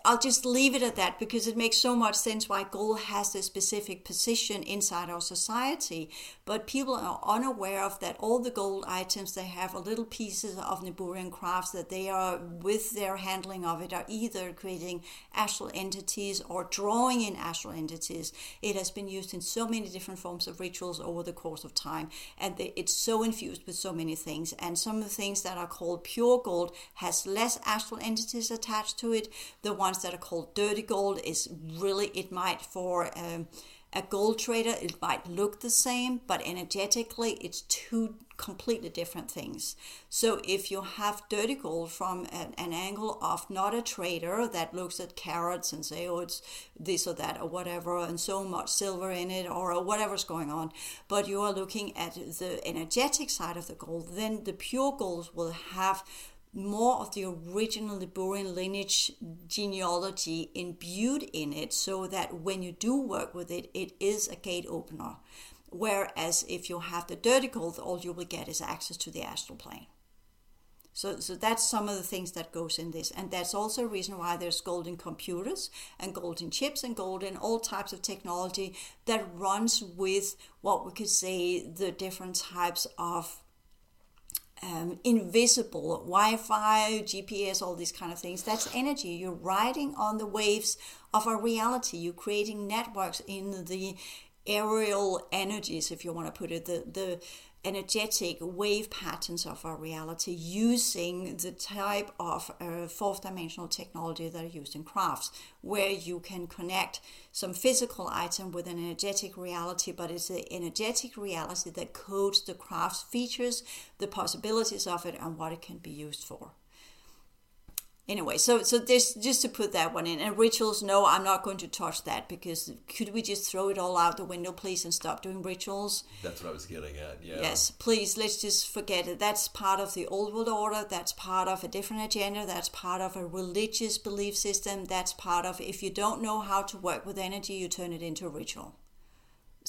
I'll just leave it at that because it makes so much sense why gold has a specific position inside our society. But people are unaware of that all the gold items they have are little pieces of Niburian crafts that they are, with their handling of it, are either creating astral entities or drawing in astral entities. It has been used in so many different forms of rituals over the course of time, and it's so infused with so many things. And some of the things that are called pure gold has less astral entities attached to it the ones that are called dirty gold is really it might for um, a gold trader it might look the same but energetically it's two completely different things. So if you have dirty gold from an, an angle of not a trader that looks at carats and say oh it's this or that or whatever and so much silver in it or whatever's going on but you are looking at the energetic side of the gold then the pure gold will have more of the original Niburian lineage genealogy imbued in it so that when you do work with it, it is a gate opener. Whereas if you have the dirty gold, all you will get is access to the astral plane. So, so that's some of the things that goes in this, and that's also a reason why there's golden computers and golden chips and golden all types of technology that runs with what we could say the different types of um, invisible Wi-Fi, GPS, all these kind of things. That's energy. You're riding on the waves of a reality. You're creating networks in the aerial energies, if you want to put it, the the energetic wave patterns of our reality using the type of uh, fourth dimensional technology that are used in crafts where you can connect some physical item with an energetic reality but it's the energetic reality that codes the craft's features the possibilities of it and what it can be used for anyway so so this just to put that one in and rituals no i'm not going to touch that because could we just throw it all out the window please and stop doing rituals that's what I was getting at. Yeah. yes please let's just forget it that's part of the old world order that's part of a different agenda that's part of a religious belief system that's part of if you don't know how to work with energy you turn it into a ritual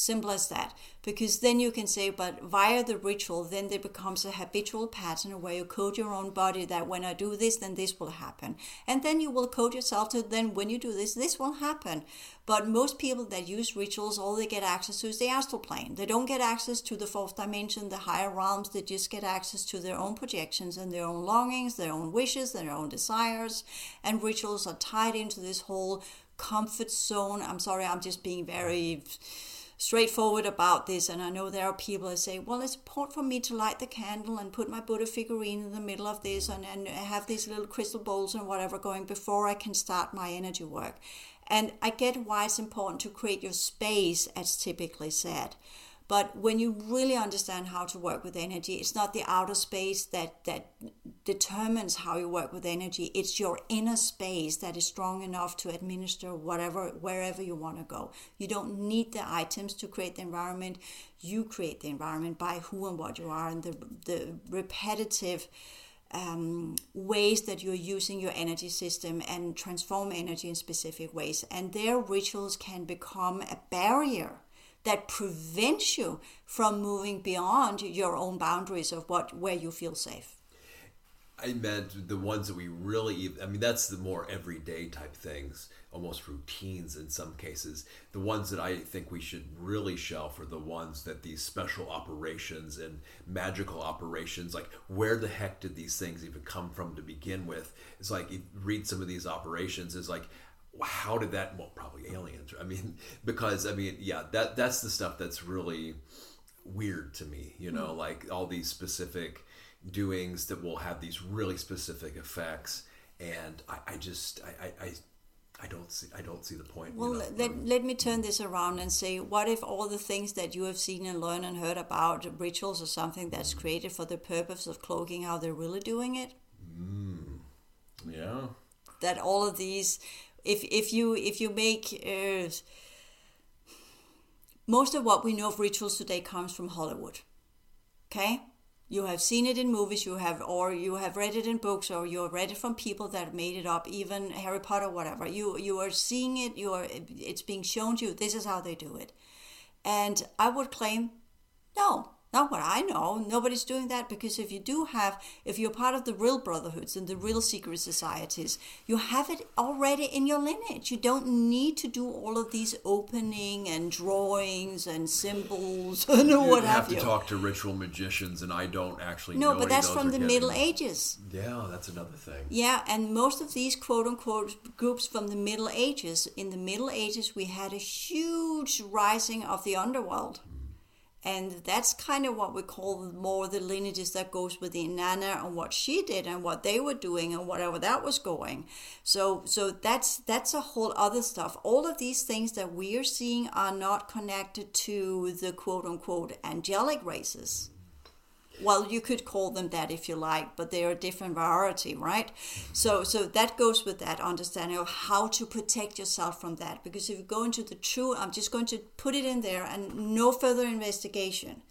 simple as that. Because then you can say but via the ritual then there becomes a habitual pattern where you code your own body that when i do this then this will happen. And then you will code yourself to then when you do this this will happen. But most people that use rituals all they get access to is the astral plane. They don't get access to the fourth dimension the higher realms. They just get access to their own projections and their own longings their own wishes their own desires. And rituals are tied into this whole comfort zone. I'm sorry i'm just being very straightforward about this and i know there are people that say well it's important for me to light the candle and put my buddha figurine in the middle of this and, and have these little crystal bowls and whatever going before i can start my energy work. And i get why it's important to create your space as typically said But when you really understand how to work with energy, it's not the outer space that that determines how you work with energy. It's your inner space that is strong enough to administer whatever wherever you want to go. You don't need the items to create the environment. You create the environment by who and what you are and the the repetitive um, ways that you're using your energy system and transform energy in specific ways. And their rituals can become a barrier that prevents you from moving beyond your own boundaries of what where you feel safe. I meant the ones that we really, I mean, that's the more everyday type things, almost routines in some cases. The ones that I think we should really shelf are the ones that these special operations and magical operations, like where the heck did these things even come from to begin with? It's like, read some of these operations, is like, how did that, well, probably aliens. I mean, because, I mean, yeah, that that's the stuff that's really weird to me, you know, mm-hmm. like all these specific doings that will have these really specific effects and I, I just I, I, I don't see I don't see the point. Well, you know? let, let me turn this around and say, what if all the things that you have seen and learned and heard about rituals or something that's created for the purpose of cloaking how they're really doing it? Mm. Yeah. That all of these, if if you if you make uh, most of what we know of rituals today comes from Hollywood. Okay, you have seen it in movies you have or you have read it in books or you have read it from people that made it up even harry potter whatever. You you are seeing it you are it's being shown to you this is how they do it. And i would claim no not what I know. Nobody's doing that because if you do have, if you're part of the real brotherhoods and the real secret societies, you have it already in your lineage. You don't need to do all of these opening and drawings and symbols and you what have, have to you. talk to ritual magicians, and I don't actually. No, know but that's from the getting- Middle Ages. Yeah, that's another thing. Yeah, and most of these quote unquote groups from the Middle Ages, in the Middle Ages, we had a huge rising of the underworld. And that's kind of what we call more the lineages that goes with Inanna and what she did and what they were doing and whatever that was going. So so that's that's a whole other stuff. All of these things that we are seeing are not connected to the quote unquote angelic races well you could call them that if you like but they're a different variety right? So so that goes with that understanding of how to protect yourself from that. Because if you go into the true i'm just going to put it in there and no further investigation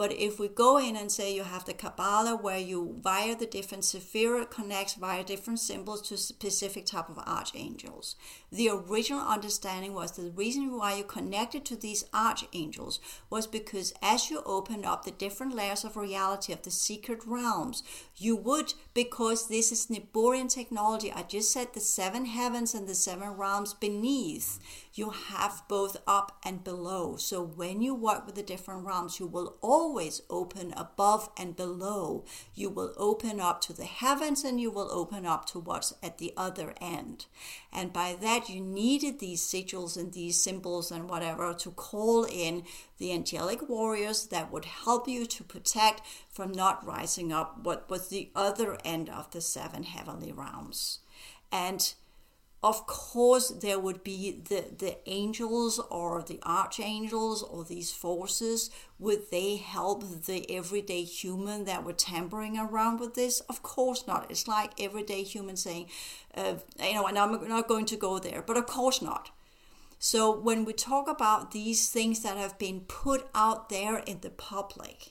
but if we go in and say you have the Kabbalah where you via the different Sephirah connects via different symbols to specific type of archangels. The original understanding was the reason why you connected to these archangels was because as you opened up the different layers of reality of the secret realms, you would, because this is Niburian technology, I just said the seven heavens and the seven realms beneath, you have both up and below. So when you work with the different realms, you will always open above and below. You will open up to the heavens and you will open up to what's at the other end. And by that, you needed these sigils and these symbols and whatever to call in the angelic warriors that would help you to protect from not rising up what was the other end of the seven heavenly realms. And of course there would be the, the angels or the archangels or these forces. Would they help the everyday human that were tampering around with this? Of course not. It's like everyday human saying uh, you know and i'm not going to go there but of course not. So when we talk about these things that have been put out there in the public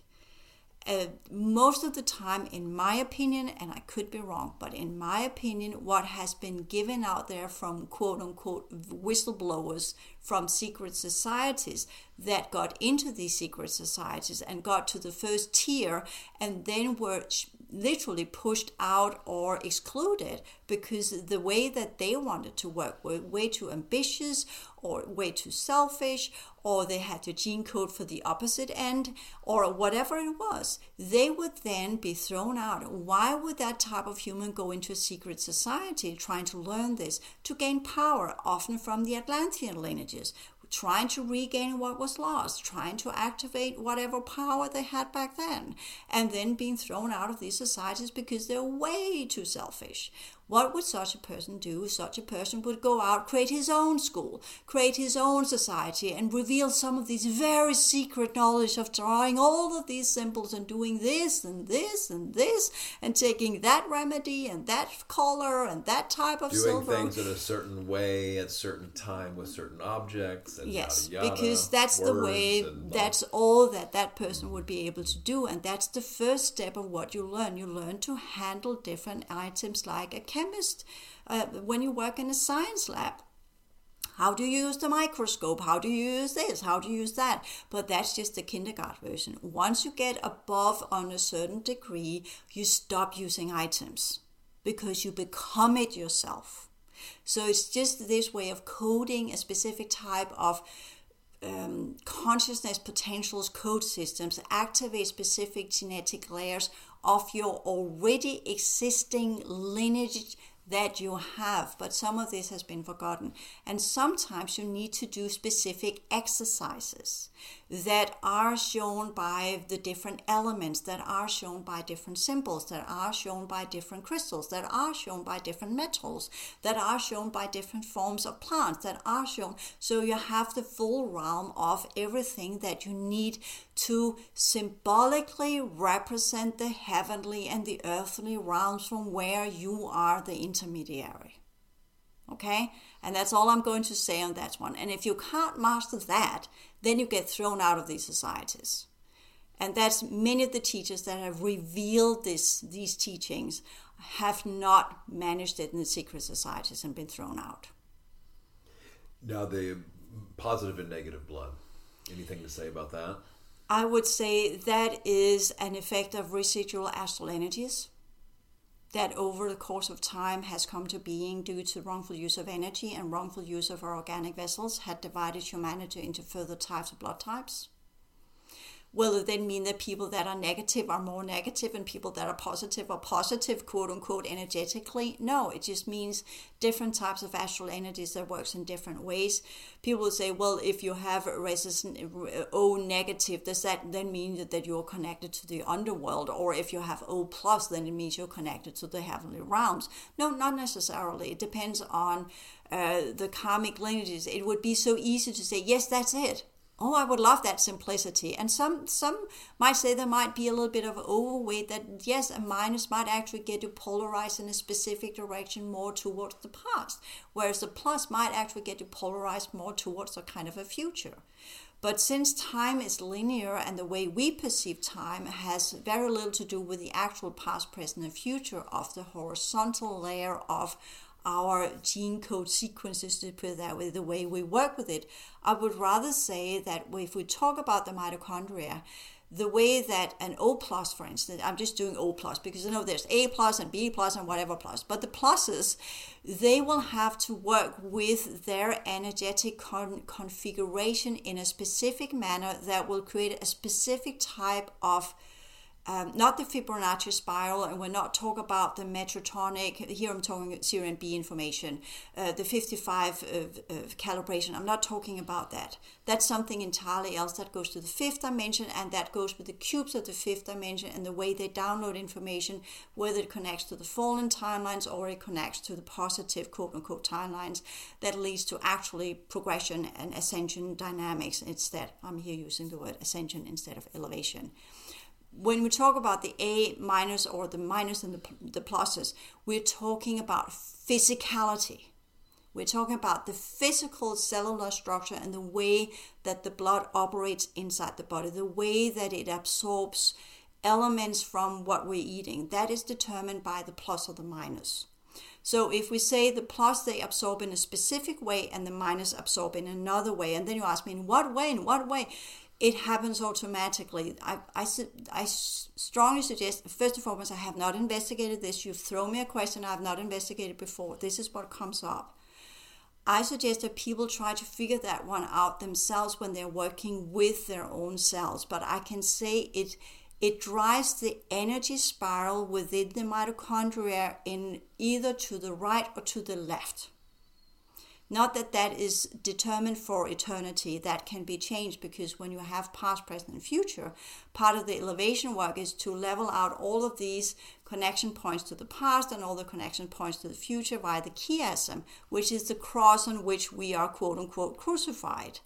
uh, most of the time, in my opinion, and I could be wrong, but in my opinion, what has been given out there from quote unquote whistleblowers from secret societies that got into these secret societies and got to the first tier and then were literally pushed out or excluded because the way that they wanted to work were way too ambitious or way too selfish or they had the gene code for the opposite end or whatever it was they would then be thrown out why would that type of human go into a secret society trying to learn this to gain power often from the atlantean lineages trying to regain what was lost, trying to activate whatever power they had back then, and then being thrown out of these societies because they're way too selfish. What would such a person do? Such a person would go out, create his own school, create his own society, and reveal some of these very secret knowledge of drawing all of these symbols and doing this and this and this and taking that remedy and that color and that type of doing silver. things in a certain way at certain time with certain objects and yes yada, because that's the way that's all that that person would be able to do and that's the first step of what you learn you learn to handle different items like a chemist uh, when you work in a science lab. How do you use the microscope? How do you use this? How do you use that? But that's just the kindergarten version. Once you get above on a certain degree you stop using items because you become it yourself. So it's just this way of coding a specific type of um, consciousness potentials code systems activate specific genetic layers of your already existing lineage that you have, but some of this has been forgotten. And sometimes you need to do specific exercises that are shown by the different elements, that are shown by different symbols, that are shown by different crystals, that are shown by different metals, that are shown by different forms of plants, that are shown. So you have the full realm of everything that you need to symbolically represent the heavenly and the earthly realms from where you are the intermediary. Okay? And that's all I'm going to say on that one. And if you can't master that, then you get thrown out of these societies. And that's many of the teachers that have revealed this, these teachings have not managed it in the secret societies and been thrown out. now the positive and negative blood anything to say about that I would say that is an effect of residual astral energies that over the course of time has come to being due to wrongful use of energy and wrongful use of our organic vessels had divided humanity into further types of blood types. Will it then mean that people that are negative are more negative and people that are positive are positive, quote unquote, energetically? No, it just means different types of astral energies that works in different ways. People will say, well, if you have resistant O negative, does that then mean that, you're connected to the underworld? Or if you have O plus, then it means you're connected to the heavenly realms? No, not necessarily. It depends on uh, the karmic lineages. It would be so easy to say, yes, that's it. Oh, I would love that simplicity. And some some might say there might be a little bit of overweight that yes, a minus might actually get you polarized in a specific direction more towards the past, whereas the plus might actually get you polarized more towards a kind of a future. But since time is linear and the way we perceive time has very little to do with the actual past, present, and future of the horizontal layer of our gene code sequences to put it that way, the way we work with it. I would rather say that if we talk about the mitochondria, the way that an O plus, for instance, I'm just doing O plus because I know there's A plus and B plus and whatever plus, but the pluses, they will have to work with their energetic con- configuration in a specific manner that will create a specific type of um, not the Fibonacci spiral, and we're not talking about the Metatronic. Here I'm talking Sirian B information, uh, the 55 of, of calibration. I'm not talking about that. That's something entirely else that goes to the fifth dimension, and that goes with the cubes of the fifth dimension and the way they download information, whether it connects to the fallen timelines or it connects to the positive quote unquote timelines that leads to actually progression and ascension dynamics. Instead, I'm here using the word ascension instead of elevation when we talk about the A minus or the minus and the, the pluses, we're talking about physicality. We're talking about the physical cellular structure and the way that the blood operates inside the body, the way that it absorbs elements from what we're eating. That is determined by the plus or the minus. So if we say the plus they absorb in a specific way and the minus absorb in another way, and then you ask me in what way, in what way, it happens automatically. I, I, I strongly suggest, first and foremost, I have not investigated this. You've thrown me a question I have not investigated before. This is what comes up. I suggest that people try to figure that one out themselves when they're working with their own cells. But I can say it it drives the energy spiral within the mitochondria in either to the right or to the left. Not that that is determined for eternity, that can be changed because when you have past, present, and future, part of the elevation work is to level out all of these connection points to the past and all the connection points to the future via the chiasm, which is the cross on which we are quote unquote crucified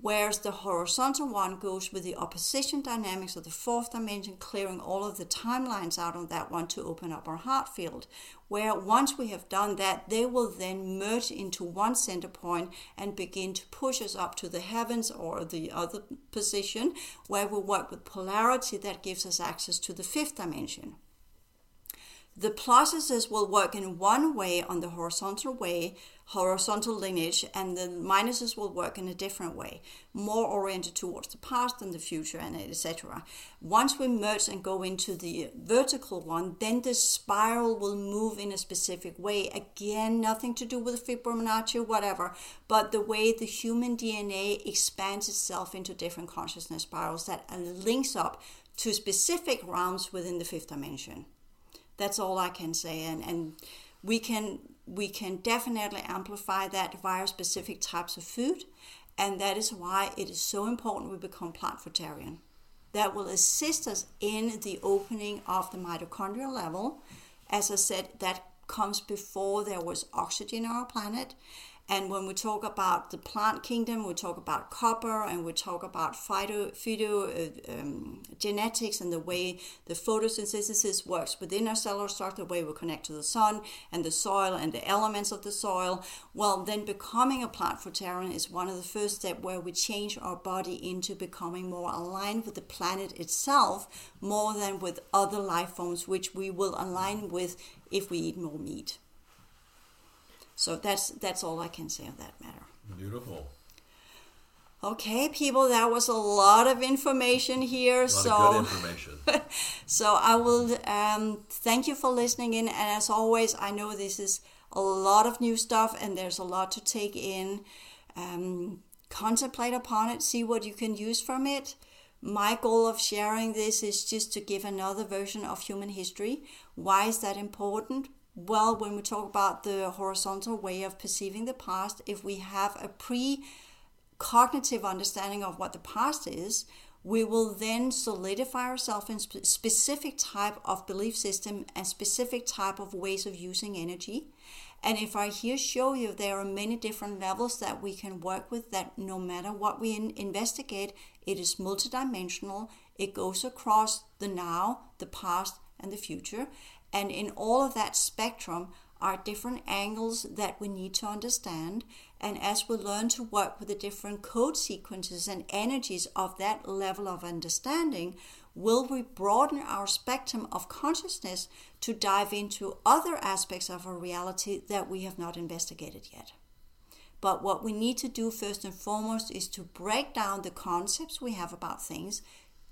whereas the horizontal one goes with the opposition dynamics of the fourth dimension, clearing all of the timelines out on that one to open up our heart field. Where once we have done that, they will then merge into one center point and begin to push us up to the heavens or the other position, where we work with polarity that gives us access to the fifth dimension. The processes will work in one way on the horizontal way, horizontal lineage, and the minuses will work in a different way, more oriented towards the past and the future, and etc. Once we merge and go into the vertical one, then the spiral will move in a specific way. Again, nothing to do with Fibonacci, whatever, but the way the human DNA expands itself into different consciousness spirals that links up to specific realms within the fifth dimension. That's all I can say, and and we can we can definitely amplify that via specific types of food, and that is why it is so important we become plant fruitarian. That will assist us in the opening of the mitochondrial level. As I said, that comes before there was oxygen on our planet, and when we talk about the plant kingdom, we talk about copper and we talk about phyto, phyto uh, um, genetics and the way the photosynthesis works within our cellular structure, the way we connect to the sun and the soil and the elements of the soil. Well, then becoming a plant fruitarian is one of the first steps where we change our body into becoming more aligned with the planet itself more than with other life forms, which we will align with if we eat more meat. So that's that's all I can say on that matter. Beautiful. Okay, people, that was a lot of information here. so, information. so I will um, thank you for listening in, and as always, I know this is a lot of new stuff, and there's a lot to take in. Um, contemplate upon it, see what you can use from it. My goal of sharing this is just to give another version of human history. Why is that important? Well when we talk about the horizontal way of perceiving the past if we have a pre cognitive understanding of what the past is we will then solidify ourselves in sp- specific type of belief system and specific type of ways of using energy. And if i here show you there are many different levels that we can work with that no matter what we in- investigate it is multidimensional it goes across the now the past and the future and in all of that spectrum are different angles that we need to understand. And as we learn to work with the different code sequences and energies of that level of understanding, will we broaden our spectrum of consciousness to dive into other aspects of our reality that we have not investigated yet. But what we need to do first and foremost is to break down the concepts we have about things,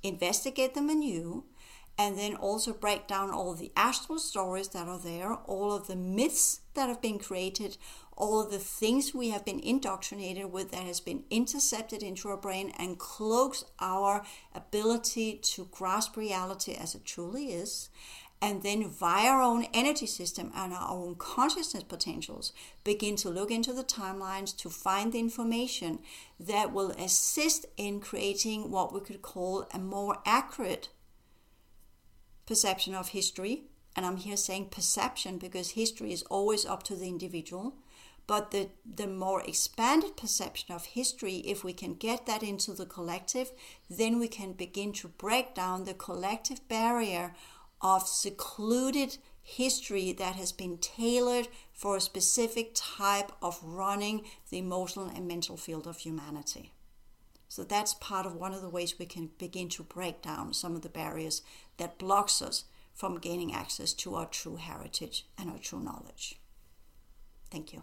investigate them anew, and then also break down all the astral stories that are there, all of the myths that have been created, all of the things we have been indoctrinated with that has been intercepted into our brain and cloaks our ability to grasp reality as it truly is. And then, via our own energy system and our own consciousness potentials, begin to look into the timelines to find the information that will assist in creating what we could call a more accurate perception of history. And I'm here saying perception because history is always up to the individual. But the, the more expanded perception of history, if we can get that into the collective, then we can begin to break down the collective barrier of secluded history that has been tailored for a specific type of running the emotional and mental field of humanity. So that's part of one of the ways we can begin to break down some of the barriers that blocks us from gaining access to our true heritage and our true knowledge. Thank you.